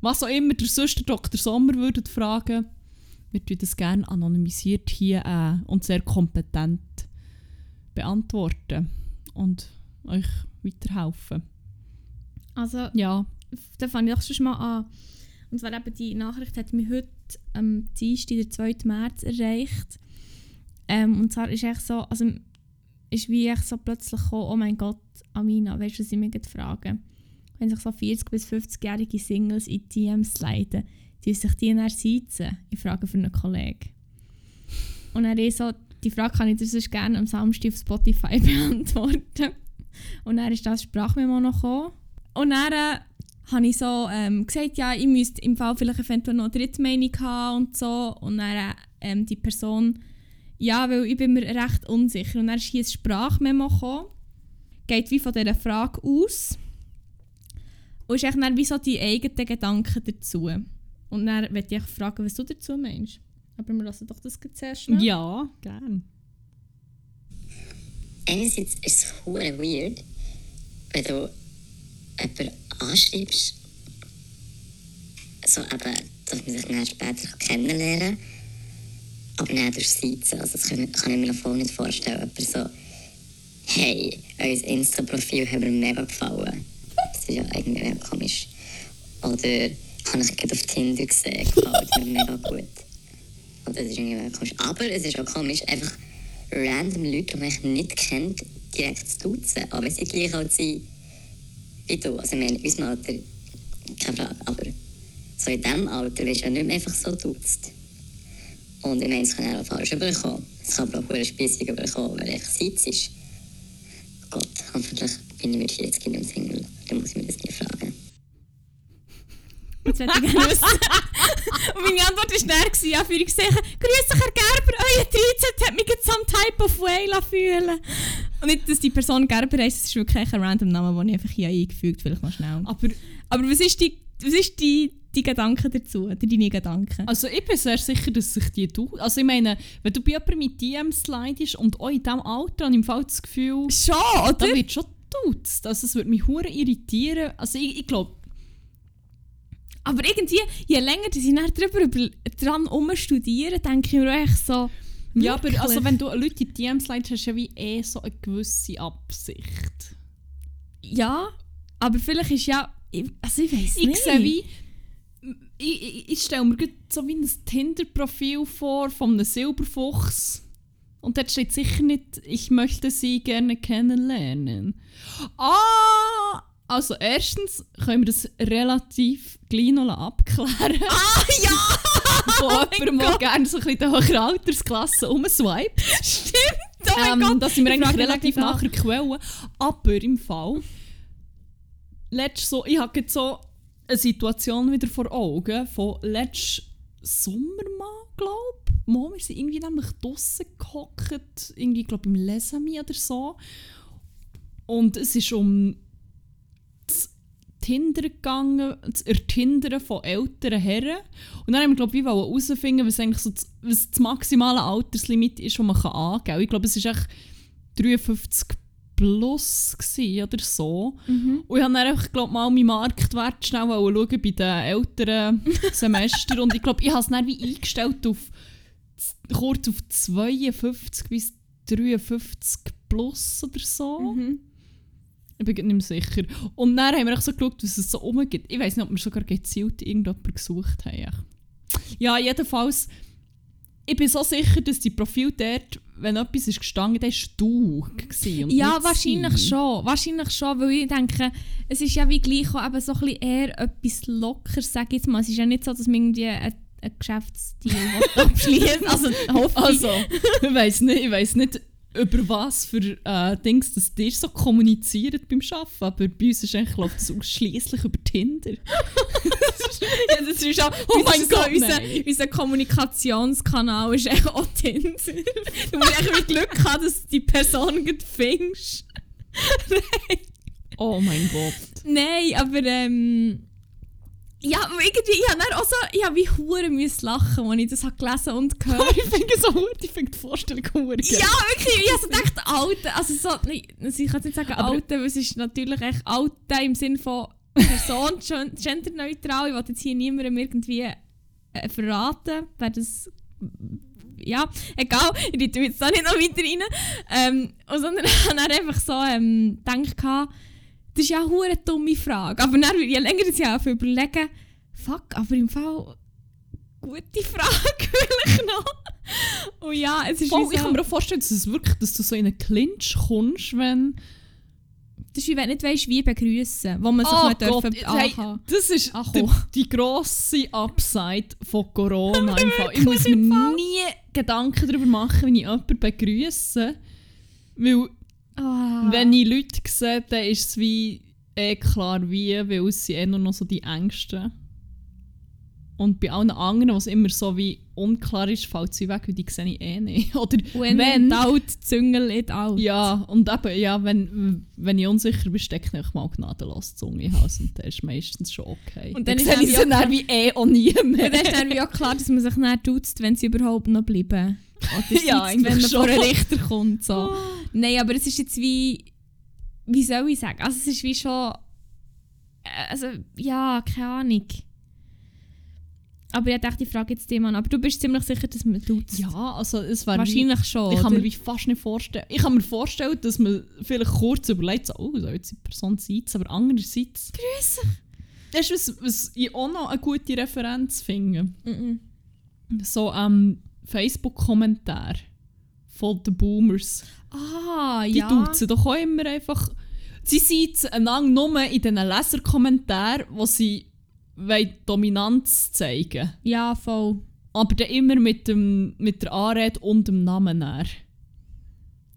was auch immer der sonst der Dr. Sommer würdet fragen, wir tun das gerne anonymisiert hier äh, und sehr kompetent beantworten und euch weiterhelfen. Also, Ja, da fange ich schon mal an. Und zwar eben die Nachricht hat mich heute am Dienstag, der 2. März, erreicht. Ähm, und zwar ist echt so, also ist wie echt so plötzlich gekommen, oh mein Gott, Amina, weißt du, was ich gerade frage? Wenn sich so 40- bis 50-jährige Singles in DMs sliden, die sich die dann sitzen, ich frage für einen Kollegen. Und dann ich so, die Frage kann ich dir sonst gerne am Samstag auf Spotify beantworten. Und dann ist das Sprachmemo noch gekommen. Und dann äh, habe ich so ähm, gesagt, ja, ich müsste im Fall vielleicht eventuell noch eine dritte Meinung haben und so. Und dann ähm, die Person, ja, weil ich bin mir recht unsicher. Und dann ist hier ein Sprachmemo gekommen. Geht wie von dieser Frage aus. Und ist echt dann wie so die eigenen Gedanken dazu. Und dann möchte ich fragen, was du dazu meinst. Aber wir lassen doch das zuerst schnell. Ja, gern. einerseits ist es hure weird, wenn du jemanden anschreibst, so eben, dass man sich dann später kennenlernen kann, Seiten. Also das kann, kann ich mir voll nicht vorstellen. Aber so, hey, euer Insta-Profil hat mir mega gefallen. Das ist ja irgendwie mega komisch. Oder habe ich gerade auf Tinder gesehen, gefällt mir mega gut. Und das ist irgendwie mega komisch. Aber es ist auch komisch, einfach random Leute, die man nicht kennt, direkt zu duzen. Aber sie gleich alt sind wie du. Also ich meine, in unserem Alter, keine Frage, aber so in diesem Alter wirst du ja nicht mehr einfach so duzt. Und ich meine, es kann auch falsch überkommen. Es kann aber auch hure spiessig überkommen, weil einfach Sitz ist. Gott, hoffentlich bin ich mit 40 nicht mehr Single. Dann muss ich mir das nie fragen. Jetzt möchte ich gerne wissen. Und meine Antwort war gewesen, ja, für ich gesehen, grüß dich, Herr Gerber, euer 13 hat mich jetzt some type of way fühlen Und nicht, dass die Person Gerber heisst, es ist wirklich ein random Name, den ich einfach hier eingefügt vielleicht mal schnell. Aber Aber was ist die, was ist die, die Gedanke dazu, oder deine Gedanken? also ich bin sehr sicher, dass sich die du. Also ich meine, wenn du bei jemandem mit DM slidest und auch in diesem Alter habe ich im Fall das Gefühl, Schon, oder? wird schon duzt. Also es würde mich hure irritieren. Also ich, ich glaube, Aber irgendwie, je länger die dann drüber über, dran umstudieren, denke ich mir auch echt so, ja, aber also wenn du Leute in DM slidest, hast du ja wie eh so eine gewisse Absicht. ja, aber vielleicht ist ja, ich- also ich weiß Ich nicht. sehe wie. Ich, ich, ich stelle mir so wie ein Tinder-Profil vor von einem Silberfuchs. Und dort steht sicher nicht, ich möchte sie gerne kennenlernen. Ah! Also erstens können wir das relativ gleich abklären. Ah, ja! Wo Oh jemand, Gott. gerne so ein bisschen in höheren Altersklasse umswipet. Stimmt! Oh mein Ähm, Gott! das sind wir Ich eigentlich relativ nachher Quellen. Aber im Fall. Letzt so, ich habe jetzt so eine Situation wieder vor Augen von letzten Sommer mal, glaube ich. Wir sind irgendwie nämlich draussen gehockt, irgendwie, glaube ich, im Lesami oder so. Und es ist um das Tinder gegangen, das Ertindern von älteren Herren. Und dann haben wir, glaube ich, herausfinden, was eigentlich so das, was das maximale Alterslimit ist, das man kann angeben kann. Ich glaube, es war echt 53 plus gewesen oder so. Mhm. Und ich habe dann einfach, glaub, mal meinen Marktwert schnell schauen bei den älteren Semestern. Und ich glaube, ich habe es dann wie eingestellt auf kurz auf 52 bis 53 plus oder so. Mhm. Ich bin nicht mehr sicher. Und dann haben wir auch so geschaut, was es so rumgeht. Ich weiß nicht, ob wir sogar gezielt irgendjemanden gesucht haben. Ja, jedenfalls, ich bin so sicher, dass die Profil dort, wenn etwas ist gestanden, dann war du. und Ja, wahrscheinlich sie. schon. Wahrscheinlich schon, weil ich denke, es ist ja wie gleich auch eben so ein bisschen eher etwas locker, sage ich jetzt mal. Es ist ja nicht so, dass man irgendwie einen, einen Geschäftsdeal will abschließen Also hoffe ich. Also, ich weiß nicht, ich weiss nicht, über was für äh, Dings das ihr so kommuniziert beim Arbeiten, aber bei uns ist eigentlich, glaub, das ausschließlich über Tinder. ja, das ist auch, Oh mein Gott, so unser, nein. unser Kommunikationskanal ist echt auch Tinder. Du musst echt Glück haben, dass du die Person gut findest. Oh mein Gott. Nein, aber ähm, ja, irgendwie, ich habe dann auch so, ich habe wie hure müssen lachen, als ich das habe gelesen und gehört. ich finde es so gut, ich finde die Vorstellung gut. Ja, wirklich. Ich habe so gedacht, Alte. Also so, nein, also ich kann jetzt nicht sagen Aber- Alte, weil es ist natürlich echt Alte im Sinne von Person, gen- genderneutral. Ich will jetzt hier niemandem irgendwie äh, verraten, wer das... Ja, egal, ich tue jetzt da nicht noch weiter rein. Ähm, und sondern ich habe dann einfach so ähm, gedacht, das ist ja eine hure dumme Frage. Aber dann, je länger ich auch überlegen, fuck, aber im Fall gute Frage will ich noch. Und ja, es ist Voll, ich kann mir auch vorstellen, dass, es wirklich, dass du so in einen Clinch kommst, wenn... Das ist wie wenn du nicht weißt, wie begrüßen, wo man sich Oh nicht dürfen hey, das ist die, komm. die grosse Upside von Corona. im Fall. Ich muss mir nie Gedanken darüber machen, wenn ich jemanden begrüße. Weil, Ah. wenn ich Leute sehe, dann ist es wie eh klar wie, weil es sind eh nur noch so die Ängsten. Und bei allen anderen, was immer so wie unklar ist, fällt sie weg, weil die sehe ich eh nicht. Oder When wenn... doubt, Züngel it out. Ja, und eben, ja, wenn, wenn ich unsicher bin, stecke ich mal gnadenlos die Zunge in den Hals und dann ist meistens schon okay. Und dann ist dann sie auch dann wie eh auch nie mehr. Und dann ist dann wie auch klar, dass man sich nicht duzt, wenn sie überhaupt noch bleiben. Oder Ja, wenn man vor schon. einen Richter kommt. So. Nein, aber es ist jetzt wie... Wie soll ich sagen? Also es ist wie schon... äh, Also, ja, keine Ahnung. Aber ich dachte, ich frage jetzt den Mann. Aber du bist ziemlich sicher, dass man duzt. Ja, also es wäre Wahrscheinlich schon, Wie, ich kann oder? mir fast nicht vorstellen. Ich kann mir vorstellen, dass man vielleicht kurz überlegt, so, oh, soll jetzt die Person sitzen, aber andererseits... Grüße. Das ist, was, was ich auch noch eine gute Referenz finde. Mhm. So ähm, Facebook-Kommentar von den Boomers. Ah, Die ja. duzen doch auch immer einfach. Sie sitzen einander nur in diesen Leserkommentaren, wo sie wollen Dominanz zeigen Ja, voll. Aber dann immer mit, dem, mit der Anrede und dem Namen näher.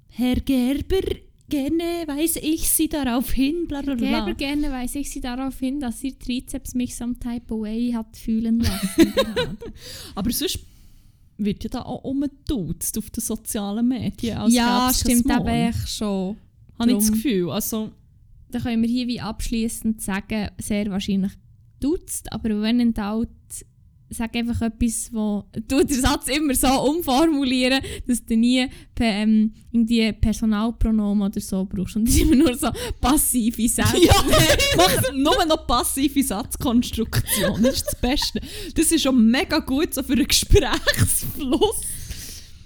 Herr Gerber, gerne weise ich Sie darauf hin, bla bla bla. Gerber, gerne weise ich Sie darauf hin, dass Ihr Trizeps mich some type away hat fühlen lassen. Aber sonst wird ja da auch umgeduzt auf den sozialen Medien. Als ja, stimmt Morgen. eben echt schon. Habe ich das. Gefühl. Also, Da können wir hier wie abschließend sagen, sehr wahrscheinlich duzt, aber wenn in doubt, sag einfach etwas, wo du den Satz immer so umformulieren, dass du nie ähm, irgendwie Personalpronomen oder so brauchst und das ist immer nur so passive Sätze. ja, mach nur noch passive Satzkonstruktion. Das ist das Beste. Das ist schon mega gut so für einen Gesprächsfluss.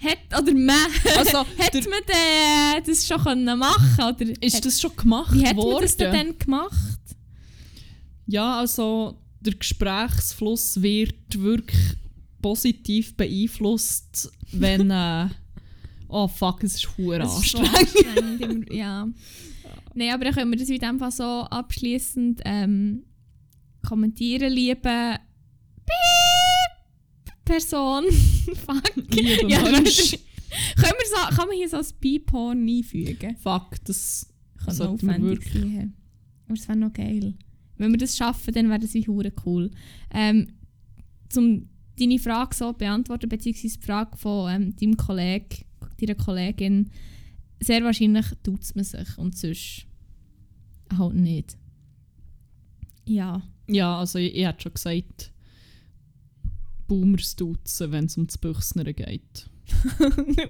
Hat, oder man, Also, hat der- man denn das schon können machen oder Ist hat, das schon gemacht wie hat worden? man das denn gemacht? Ja, also der Gesprächsfluss wird wirklich positiv beeinflusst, wenn. Äh, oh fuck, es ist hure so anstrengend. immer- ja. Nein, aber dann können wir das in dem Fall so abschließend ähm, kommentieren, liebe Piep Person. Fuck. Liebe Ja, Mensch. können wir so, kann man hier so ein Beep-Horn einfügen? Fuck, das Kann noch aufwendig wirklich. sein. Aber es wäre noch geil. Wenn wir das schaffen, dann wäre das wie hure cool. Ähm, zum deine Frage so beantworten, beziehungsweise die Frage von ähm, deinem Kollegen, deiner Kollegin, sehr wahrscheinlich tut man sich und sonst halt nicht. Ja. Ja, also ich, ich hätte schon gesagt, Boomers duzen, wenn es um das Büchsnern geht.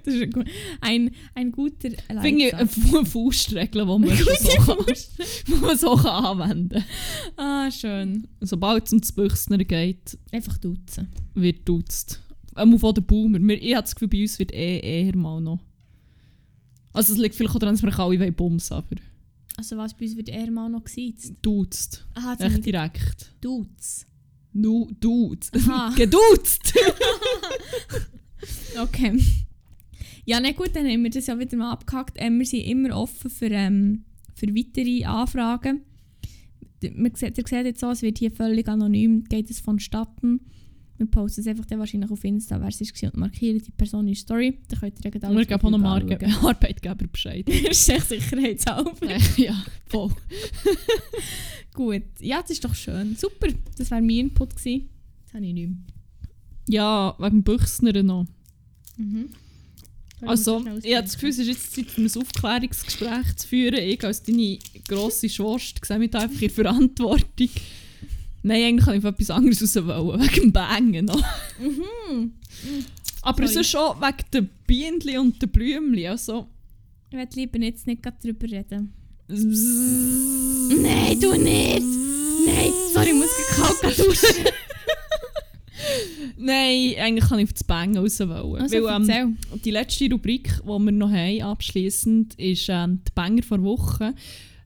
das ist ein, ein, ein guter Finde ich Leitsatz. eine Faustregel, die man, so kann, man so kann anwenden kann. Ah, schön. Sobald es um das Büchsnern geht, Einfach duzen. wird duzt. Einmal von den Boomer. Ich habe das Gefühl, bei uns wird eh eher mal noch. Also es liegt vielleicht auch daran, dass wir alle wollen Bums, aber Also was bei uns wird eher mal noch gesiezt. duzt. Aha, Echt direkt. Duz. Nu, duzt. Geduzt! Okay. Ja, ne gut, dann haben wir das ja wieder mal abgehakt. Ähm, wir sind immer offen für, ähm, für weitere Anfragen. Man sieht, ihr seht jetzt so, es wird hier völlig anonym, geht es vonstatten. Wir posten es einfach dann wahrscheinlich auf Insta, wer es war und markieren die Person in die Story. Dann könnt ihr ja Wir geben auch noch Arbeitgeber Bescheid. Ist echt sicherheitshalber. ja, voll. Gut, ja, das ist doch schön. Super, das war mein Input gewesen. Das habe ich nicht mehr. Ja, wegen Büchsnern noch. Mhm. Also, ich habe das Gefühl, es ist jetzt Zeit, um ein Aufklärungsgespräch zu führen. Ich als deine grosse Schwester sehe mich da einfach in Verantwortung. Nein, eigentlich kann ich etwas anderes raus wollen, wegen dem Bangen noch. Mhm. Aber Sorry. sonst schon wegen den Bienen und den Blümchen. Also, Ich werde lieber jetzt nicht gerade drüber reden. Nein, Nein, du nicht! Nein, sorry, ich muss kalt duschen. Nein, eigentlich kann ich auf das Bangen raus wollen. Also, Weil, ähm. Die letzte Rubrik, die wir noch haben, abschließend, ist ähm, die Banger vor Woche.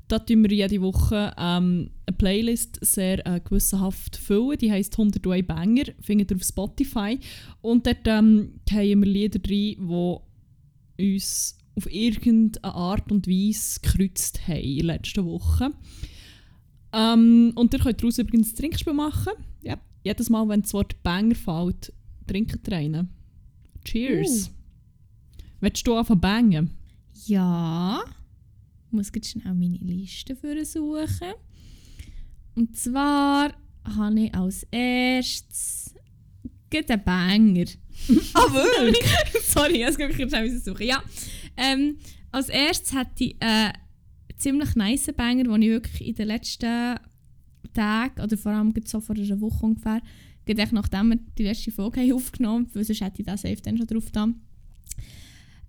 Da tun wir jede Woche ähm, eine Playlist sehr äh, gewissenhaft füllen. Die heisst 101 Banger, findet ihr auf Spotify. Und dort ähm, haben wir Lieder drin, die uns auf irgendeine Art und Weise gekreuzt haben in der letzten Woche. Ähm, und ihr könnt daraus übrigens ein Trinkspiel machen. Ja. Jedes Mal, wenn das Wort Banger fällt, trinkt ihr einen. Cheers. Willst du anfangen bangen? Ja. Ich muss jetzt schnell meine Liste für suchen. Und zwar habe ich als erstes einen Banger. Ah, wirklich? Sorry, jetzt kann ich schnell suchen. Ja. Ähm, als erstes hatte ich einen ziemlich nice Banger, den ich wirklich in den letzten Tagen, oder vor allem so vor einer Woche ungefähr, gerade nachdem wir die letzte Folge aufgenommen haben, weil sonst hätte ich das safe dann schon drauf da,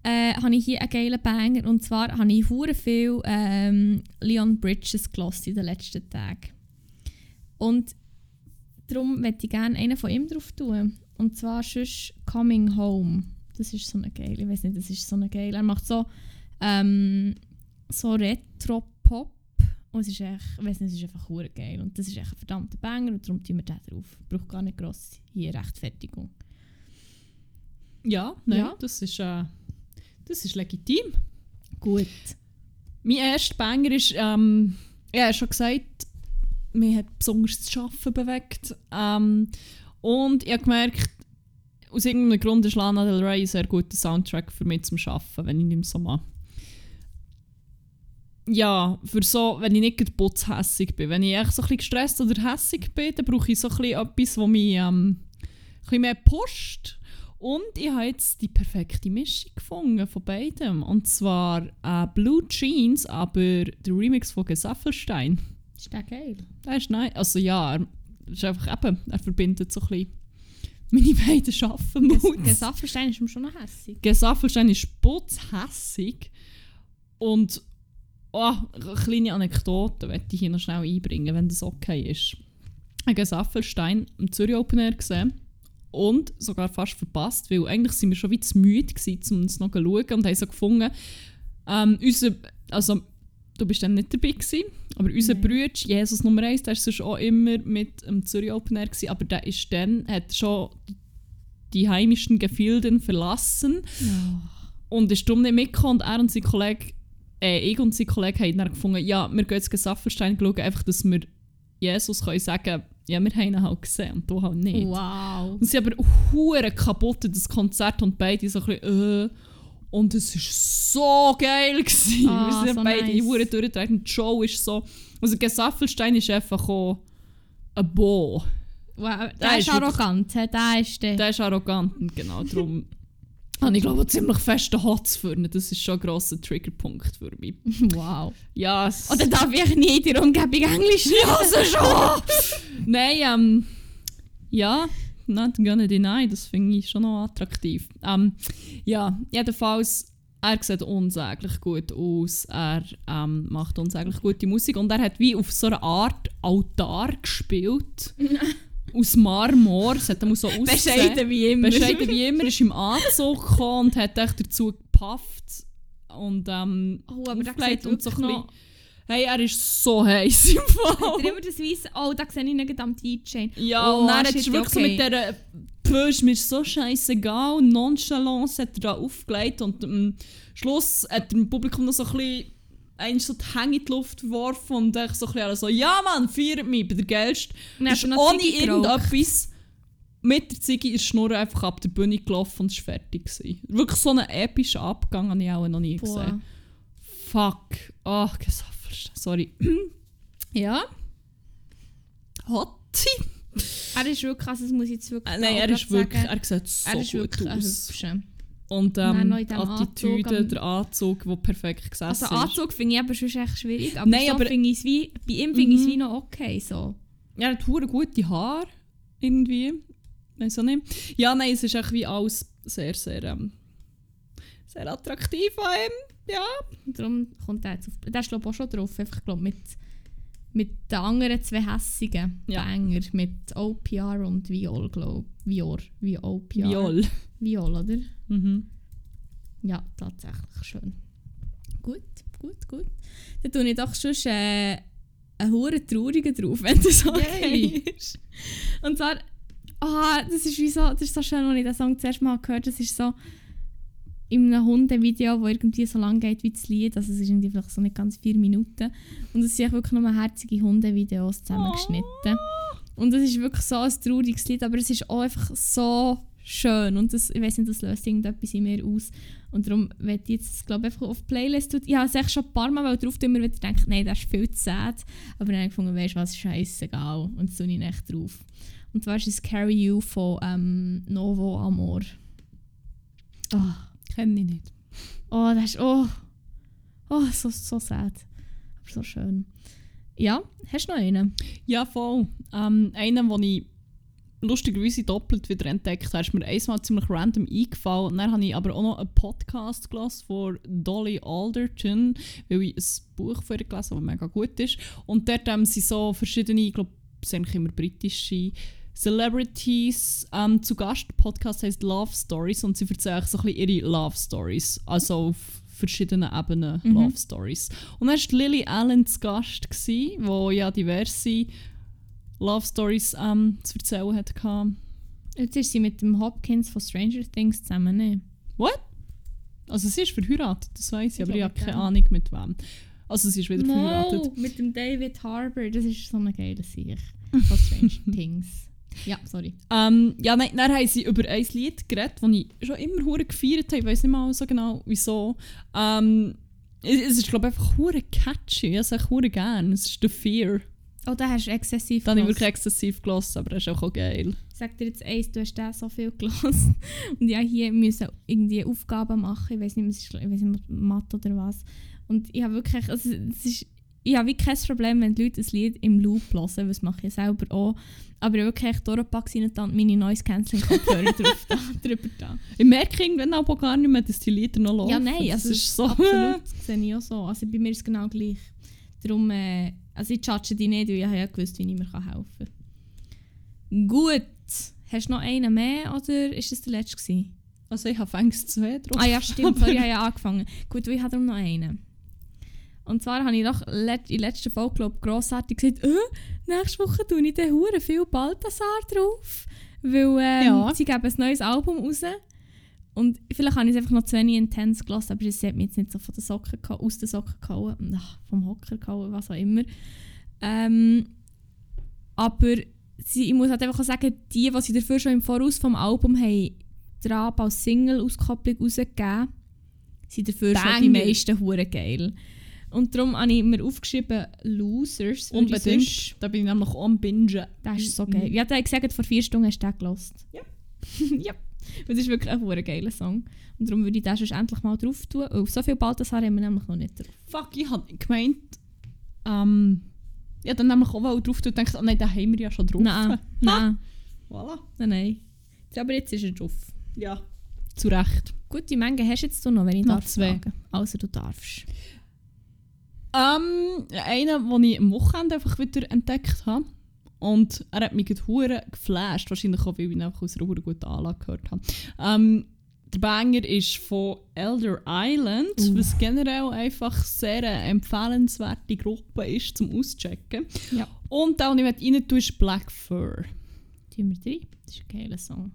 äh, habe ich hier einen geilen Banger. Und zwar habe ich hure viel ähm, Leon Bridges gehört in den letzten Tagen. Und darum möchte ich gerne einen von ihm drauf tun. Und zwar sonst Coming Home. Das ist so eine geile, ich weiß nicht, das ist so eine geile. Er macht so, ähm, so Retro-Pop. Und es ist echt, ich weiß nicht, es ist einfach hure geil. Und das ist echt ein verdammter Banger und darum tun wir den drauf. Braucht gar nicht gross hier Rechtfertigung. Ja, nein, Ja. Das, ist, äh, das ist legitim. Gut. Mein erster Banger ist, ähm, ich habe schon gesagt, mir hat besonders das Arbeiten bewegt. Ähm, und ich habe gemerkt, aus irgendeinem Grund ist Lana Del Rey ein sehr guter Soundtrack für mich zum Arbeiten, wenn ich nicht so mache. Ja, für so, wenn ich nicht putzhässig bin. Wenn ich echt so ein bisschen gestresst oder hässig bin, dann brauche ich so ein bisschen etwas, das mich ähm, ein bisschen mehr pusht. Und ich habe jetzt die perfekte Mischung gefunden von beidem. Und zwar äh, Blue Jeans, aber der Remix von Gesaffelstein. Ist der geil? Das ist nice. Also ja, er, ist einfach eben, er verbindet so ein bisschen meine beiden Schaffen Ges- Gesaffelstein ist schon noch hässig. Gesaffelstein ist putzhässig. Und oh, eine kleine Anekdote möchte ich hier noch schnell einbringen, wenn das okay ist. Ein Gesaffelstein im Zürich Open Air gesehen und sogar fast verpasst, weil eigentlich sind wir schon wie zu müde gewesen, um es noch zu schauen und haben so gefunden, ähm, unser, also du bist dann nicht dabei gewesen, aber unser Nein. Bruder, Jesus Nummer 1, der war sonst auch immer mit dem Zürich Open Air gewesen, aber der ist dann, hat schon die heimischen Gefilden verlassen und ist darum nicht mitgekommen und er und sein Kollege, äh, ich und sein Kollege haben dann gefunden, ja, wir gehen jetzt Gesaffelstein schauen, einfach, dass wir Jesus können sagen ja, wir haben ihn halt gesehen und du halt nicht. Wow. Und sie aber hure kaputt das Konzert und beide so ein bisschen, äh, und es war so geil. Gewesen. Ah, wir sind so beide nice. hure durchgetragen. und Die Show ist so, also Gesaffelstein ist einfach auch ein Bo. wow. Der, Der ist ist arrogant, der ist der. Der ist arrogant genau darum habe ich glaube ziemlich fest den Hotz für ihn. Das ist schon ein grosser Triggerpunkt für mich. Wow. Ja, es- Oder darf ich nie in der Umgebung Englisch so schon! Nein, ähm, ja, not gonna deny, das finde ich schon noch attraktiv. Ähm, ja, jedenfalls, er sieht unsäglich gut aus, er ähm, macht unsäglich gute Musik und er hat wie auf so einer Art Altar gespielt. aus Marmor, es hat muss so aussehen. Bescheiden wie immer. Bescheiden wie immer, ist im Anzug gekommen und hat echt dazu gepafft und ähm, Oh, aber der aufgelegt und so ein Hey, er ist so heiß im Fall. Hat er immer das Weiße? Oh, da sehe ich nicht am DJ. Ja, oh, und dann hat shit, wirklich okay. mit dieser Push, mir ist so scheißegal, Nonchalance hat er da aufgelegt und am Schluss hat er im Publikum noch so ein bisschen eigentlich so die Hänge in die Luft geworfen und ich so ein so, ja Mann, feiert mich, bei der Geilste. Und dann Ist ohne irgendetwas mit der Ziggy ist Schnurr einfach ab der Bühne gelaufen und ist fertig gewesen. Wirklich so einen epischen Abgang habe ich auch noch nie gesehen. Boah. Fuck. Ach, Gesaffelstein. Sorry. ja. Hotti. Er ist wirklich, also das muss ich jetzt wirklich Äh, nein, er ist wirklich, sagen. er sieht so er ist wirklich ein aus. Hübscher. Und ähm, noch in die diesem Attitüde, Anzug der Anzug, der perfekt gesessen Also ist. Anzug finde ich aber schon echt schwierig, aber, Nein, so aber- ich's wie, bei ihm finde ich es Mhm. wie noch okay. So. Er hat gute Haare. Irgendwie. Weiß auch nicht. Ja, nein, es ist echt wie alles sehr, sehr, ähm, sehr attraktiv an ihm. Ja. Darum kommt er jetzt auf. Der ist glaube auch schon drauf, einfach glaub, mit, mit den anderen zwei hässigen Ja. Banger, mit OPR und Viol, glaube ich. Vior, OPR. Viol. Viol, oder? Mhm. Ja, tatsächlich schön. Gut, gut, gut. Dann tue ich doch schon äh, einen hohen traurigen drauf, wenn das okay Yay. ist. Und zwar, ah, das ist wie so, das ist so schön, als ich den Song zuerst mal gehört habe. Das ist so in einem Hundevideo, wo irgendwie so lang geht wie das Lied. Also es ist irgendwie vielleicht so nicht ganz vier Minuten. Und es sind wirklich nur herzige Hundevideos zusammengeschnitten. Und es ist wirklich so ein trauriges Lied, aber es ist auch einfach so schön und das, ich weiß nicht, das löst irgendetwas in mir aus. Und darum werde ich jetzt, glaube ich, einfach auf die Playlist tun. Ich habe es echt schon ein paar Mal drauf tun, immer wieder gedacht, nein, das ist viel zu sad. Aber dann habe ich gefunden, weißt du was, scheißegal. Und das tue ich echt drauf. Und zwar ist es Carry You von ähm, Novo Amor. Oh, Kenne ich nicht. oh, das ist, oh, oh so, so sad. Aber so schön. Ja, hast du noch einen? Ja, voll. Ähm, einen, den ich lustigerweise doppelt wieder entdeckt habe, ist mir einmal ziemlich random eingefallen. Dann habe ich aber auch noch einen Podcast gelesen von Dolly Alderton, weil ich ein Buch von ihr gelesen habe, das mega gut ist. Und dort haben sie so verschiedene, ich glaube, es sind immer britische Celebrities ähm, zu Gast. Der Podcast heißt Love Stories und sie erzählen so ein bisschen ihre Love Stories. Also auf verschiedenen Ebenen Mhm. Love Stories. Und dann war Lily Allen zu Gast, die ja diverse Love Stories ähm, zu erzählen hatte. Jetzt ist sie mit dem Hopkins von Stranger Things zusammen, ne? What? Also sie ist verheiratet, das weiß ich, Ich aber ich habe keine ja. Ahnung mit wem. Also sie ist wieder verheiratet. mit dem David Harbour. Das ist so eine geile Sicht von Stranger Things. Ja, sorry. Ähm, ja, nein, dann haben sie über ein Lied geredet, das ich schon immer hure gefeiert habe. Ich weiß nicht mal so genau, wieso. Ähm, es es ist, glaube ich, einfach hure catchy. Ich es hure gerne. Es ist «The Fear». Oh, da hast du exzessiv Da habe ich wirklich exzessiv gelassen, aber das ist auch geil. Ich sag dir jetzt eins, du hast den so viel gelassen. Und ja, hier müssen irgendwie Aufgaben machen. Ich weiß nicht, ich weiß nicht, Mathe oder was. Und ich habe wirklich, also es ist, ich habe wirklich kein Problem, wenn die Leute ein Lied im Loop hören, das mache ich selber auch. Aber ich habe wirklich echt durchgepackt und dann meine Noise Cancelling Kopfhörer drauf da, drüber da. Ich merke irgendwann aber gar nicht mehr, dass die Lieder noch laufen. Ja, nein, das also ist so. absolut, das sehe ich auch so. Also bei mir ist es genau gleich. Darum, äh, also ich judge die nicht, weil ich habe ja gewusst, wie ich mir helfen kann. Gut. Hast du noch einen mehr oder ist das der letzte gewesen? Also ich habe fängst zwei drauf. Ah ja, stimmt, sorry, ich habe ja angefangen. Gut, ich habe darum noch einen. Und zwar habe ich doch let in der letzten Folge, glaube ich, grossartig gesagt, äh, nächste Woche tue ich dann hure viel Balthasar drauf, weil ähm, Ja. sie geben ein neues Album raus. Und vielleicht habe ich es einfach noch zu wenig intens gelassen, aber es hat mich jetzt nicht so von den Socken aus den Socken gehauen, ach, vom Hocker gehauen, was auch immer. Ähm, aber sie, ich muss halt einfach auch sagen, die, die sie dafür schon im Voraus vom Album haben, Trab als Single-Auskopplung rausgegeben, sind dafür schon die Banger. meisten hure geil. Und darum habe ich mir aufgeschrieben Losers. Unbedingt. Da bin ich nämlich am Bingen. Das ist so geil. Ja, der hat gesagt, vor vier Stunden hast du den gelost. Ja. ja. Das ist wirklich ein geiler Song. Und darum würde ich den sonst endlich mal drauf tun. Auf so viel Balthasar haben wir nämlich noch nicht drauf. Fuck, ich habe gemeint, ähm, ja, dann nämlich auch mal drauf tun und gedacht, oh nein, den haben wir ja schon drauf. Nein, nein, Voilà. nein, nein. Jetzt- Aber jetzt ist er drauf. Ja. Zu Recht. Gute Menge hast jetzt du noch, wenn ich Noch darf zwei. fragen. Also du darfst. Ähm, einen, den ich am Wochenende einfach wieder entdeckt habe. Und er hat mich gerade geflasht. Wahrscheinlich auch, weil ich ihn einfach aus einer guten Anlage gehört habe. Ähm, der Banger ist von Elder Island, Uh. was generell einfach sehr eine empfehlenswerte Gruppe ist zum Auschecken. Ja. Und der, den ich rein tue, ist Black Fur. Tun wir rein. Das ist ein geiler Song.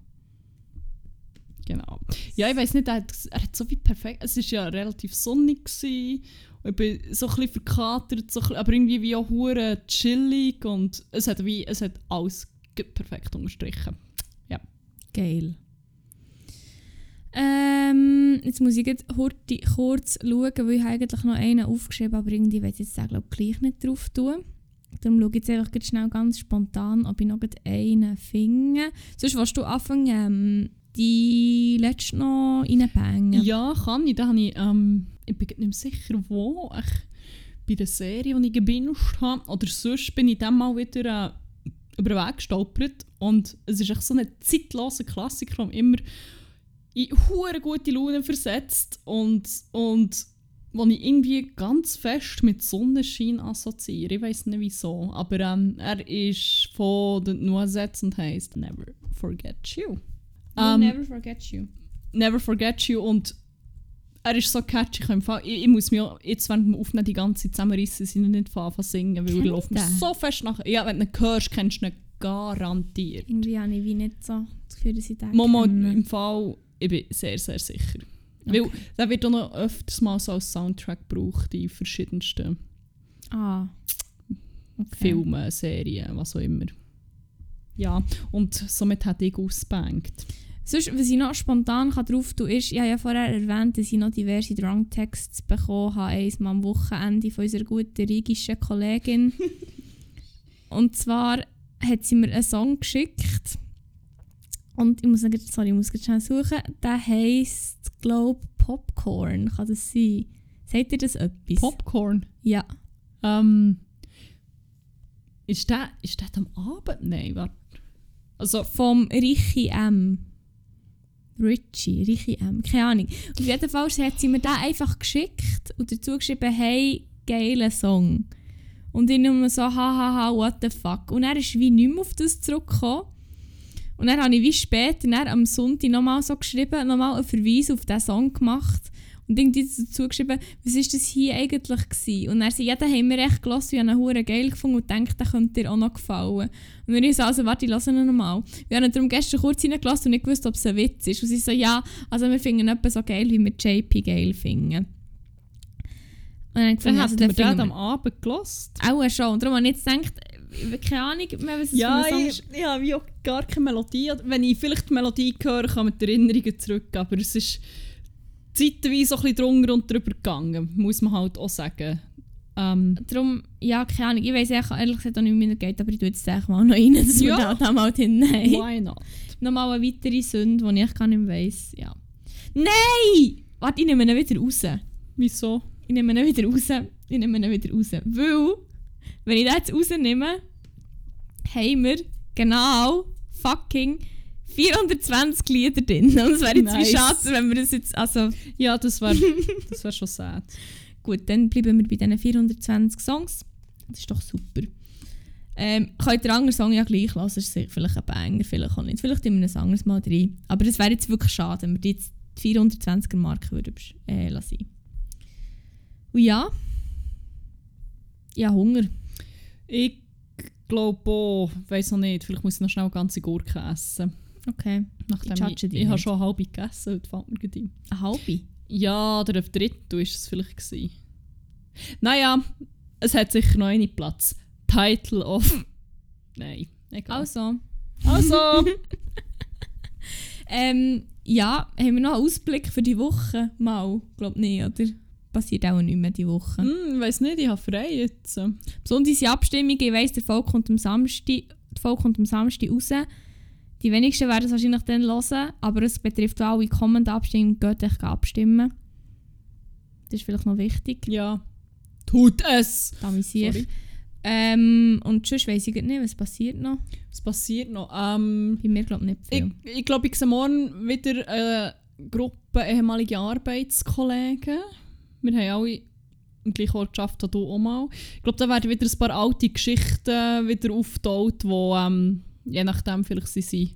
Genau. Ja, ich weiß nicht, er hat, er hat so wie perfekt. Es war ja relativ sonnig. Gewesen, ich bin so ein bisschen verkatert, so aber irgendwie wie auch hure chillig und es hat, wie, es hat alles perfekt unterstrichen. Geil. Ähm, jetzt muss ich jetzt kurz schauen, weil ich habe eigentlich noch einen aufgeschrieben aber irgendwie will ich jetzt den glaub, gleich nicht drauf tun. Darum schaue ich jetzt einfach schnell ganz spontan, ob ich noch einen finde. Sonst willst du anfangen, ähm, die letzte noch reinbangen. Ja, kann ich. Da habe ich, ähm, ich bin nicht mehr sicher, wo. Ich, bei der Serie, die ich gebinged habe. Oder sonst bin ich dann mal wieder äh, über den Weg gestolpert. Und es ist echt so ein zeitloser Klassiker, der immer in hure gute Laune versetzt. Und, und wo ich irgendwie ganz fest mit Sonnenschein assoziiere. Ich weiß nicht wieso. Aber ähm, er ist von den Noisettes und heisst Never Forget You. We'll Ähm, never forget you. Never Forget You und er ist so catchy. Ich, kann im Fall- ich, ich muss mich auch jetzt während dem Aufnehmen die ganze Zeit zusammenreissen, sie nicht von Anfang singen, weil er läuft mir so fest nach. Ja, wenn du ihn hörst, kennst du ihn garantiert. Irgendwie habe ich wie nicht so das Gefühl, dass ich den Momo kenne. im Fall, ich bin sehr, sehr sicher. Weil der wird auch noch öfters mal so als Soundtrack gebraucht in verschiedensten Ah. Okay. Filmen, Serien, was auch immer. Ja, und somit hat ich ausgebankt. Sonst, was ich noch spontan drauf tun kann, ist, ich habe ja vorher erwähnt, dass ich noch diverse Drunk-Texts bekommen habe, eins mal am Wochenende von unserer guten rigischen Kollegin. Und zwar hat sie mir einen Song geschickt. Und ich muss sorry, ich muss schnell suchen. Der heisst, glaube Popcorn. Kann das sein? Sagt ihr das etwas? Popcorn. Ja. Ähm, ist der, ist der am Abend? Nein, warte. Also, Vom Richie M. Richie, Richie M. Keine Ahnung. Auf jeden Fall hat sie mir den einfach geschickt und dazu geschrieben, hey, geiler Song. Und ich nur so, hahaha, what the fuck. Und er ist wie nicht mehr auf das zurückgekommen. Und dann habe ich wie später am Sonntag nochmal so geschrieben, nochmal einen Verweis auf diesen Song gemacht. Und irgendwie dazu geschrieben, was ist das hier eigentlich gewesen? Und er sagt, ja, den haben wir echt gelassen, ich habe ihn hure geil gefunden und denkt, der könnte dir auch noch gefallen. Und dann ich so, also warte, ich lasse ihn nochmal. Wir haben ihn darum gestern kurz reingelassen und nicht gewusst, ob es ein Witz ist. Und sie so, ja, also wir finden ihn so geil, wie wir JP geil finden. Und dann gefunden, also, den finden am Abend gelost. auch schon. Und darum habe ich jetzt gedacht, äh, keine Ahnung mehr, was es Ja, für ein Song ist. ich habe gar keine Melodie. Wenn ich vielleicht die Melodie höre, kann mit Erinnerungen zurück. Aber es ist zeitweise so ein bisschen drunter und drüber gegangen, muss man halt auch sagen. Ähm, Darum, ja, keine Ahnung. Ich weiß ehrlich gesagt auch nicht, wie mir geht, aber ich tue jetzt einfach mal noch rein, dass wir Ja. da, da mal haben. why not? Nochmal eine weitere Sünde, die ich gar nicht weiss. Ja. Nein! Warte, ich nehme ihn wieder raus. Wieso? Ich nehme ihn wieder raus. Ich nehme ihn wieder raus. Weil, wenn ich den jetzt rausnehme, haben wir genau fucking 420 Lieder drin. Und es wäre jetzt Nice. wie schade, wenn wir das jetzt... Also, Ja, das wäre das wär schon sad. Gut, dann bleiben wir bei diesen 420 Songs. Das ist doch super. Ähm, könnt ihr anderen Song ja gleich lassen, ist vielleicht ein Banger, vielleicht auch nicht. Vielleicht wir ein anderes Mal rein. Aber das wäre jetzt wirklich schade, wenn wir die jetzt die 420er Marke würden äh, lassen. Und ja, ja, Hunger. Ich glaube auch, weiß noch nicht, vielleicht muss ich noch schnell eine ganze Gurke essen. Okay. Nachdem Ich ich, ich, habe schon eine halbe gegessen, heute fällt mir gerade ein. Eine halbe. Ja, oder ein Drittel ist es vielleicht gewesen. Naja, es hat sicher noch einen Platz. Title of... Nein, egal. Also, Also, ähm, ja, haben wir noch einen Ausblick für die Woche? Mal, glaube nicht, oder? Passiert auch nicht mehr die Woche. hm, weiß nicht, ich habe frei jetzt. Besonders die Abstimmung, ich weiss, der Volk kommt am Samstag, der Volk kommt am Samstag raus. Die wenigsten werden es wahrscheinlich dann hören, aber es betrifft auch alle kommenden Abstimmungen. Geht euch abstimmen. Das ist vielleicht noch wichtig. Ja. Tut es! Da muss ich. Ähm, und sonst weiss ich nicht, was passiert noch. Was passiert noch? Ähm, Bei mir glaube ich nicht ich viel. ich glaube, ich sehe morgen wieder eine Gruppe ehemaliger Arbeitskollegen. Wir haben alle im gleichen Ort geschafft, wie du auch mal. Ich glaube, da werden wieder ein paar alte Geschichten wieder aufgetaucht, die ähm, je nachdem vielleicht sind sie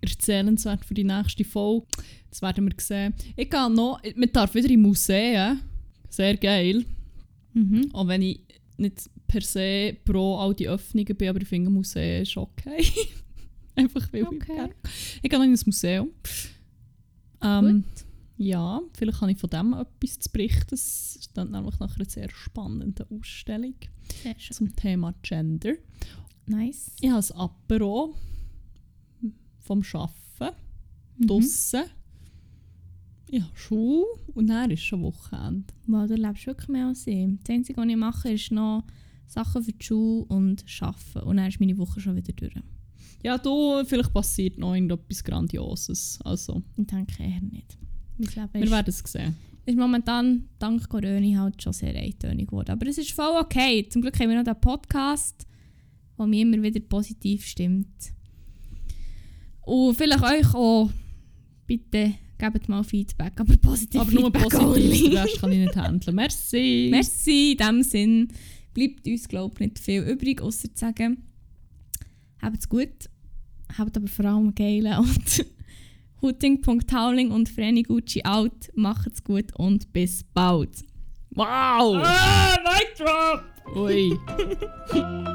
erzählenswert für die nächste Folge. Das werden wir sehen. Ich gehe noch, man darf wieder in Museen. Sehr geil. Mhm. Auch wenn ich nicht per se pro all die Öffnungen bin, aber ich finde Museen ist okay. Einfach weil ich Okay. gerne. Ich gehe noch in ein Museum. Ähm, ja, vielleicht habe ich von dem etwas zu berichten. Es steht nämlich nach einer sehr spannenden Ausstellung Sehr zum Thema Gender. Nice. Ich habe ein Apero vom Arbeiten Mhm. draussen. Ich habe Schule und dann ist schon Wochenende. Wow, du lebst wirklich mehr als ich. Das Einzige, was ich mache, ist noch Sachen für die Schule und Arbeiten. Und dann ist meine Woche schon wieder durch. Ja, du, vielleicht passiert noch irgendetwas Grandioses. Also, Ich denke eher nicht. Mein Leben wir werden es sehen. ist momentan dank Corona halt schon sehr eintönig geworden. Aber es ist voll okay. Zum Glück haben wir noch den Podcast, der mich immer wieder positiv stimmt. Und vielleicht euch auch. Bitte gebt mal Feedback, aber positiv Aber nur Feedback positiv, only. den Rest kann ich nicht handeln. Merci. Merci, in diesem Sinn bleibt uns, glaube ich, nicht viel übrig, außer zu sagen, habt's gut, habt aber vor allem geile und Huting.hauling und Freni Gucci out. Macht's gut und bis bald. Wow! Ah, Mic Drop! Ui.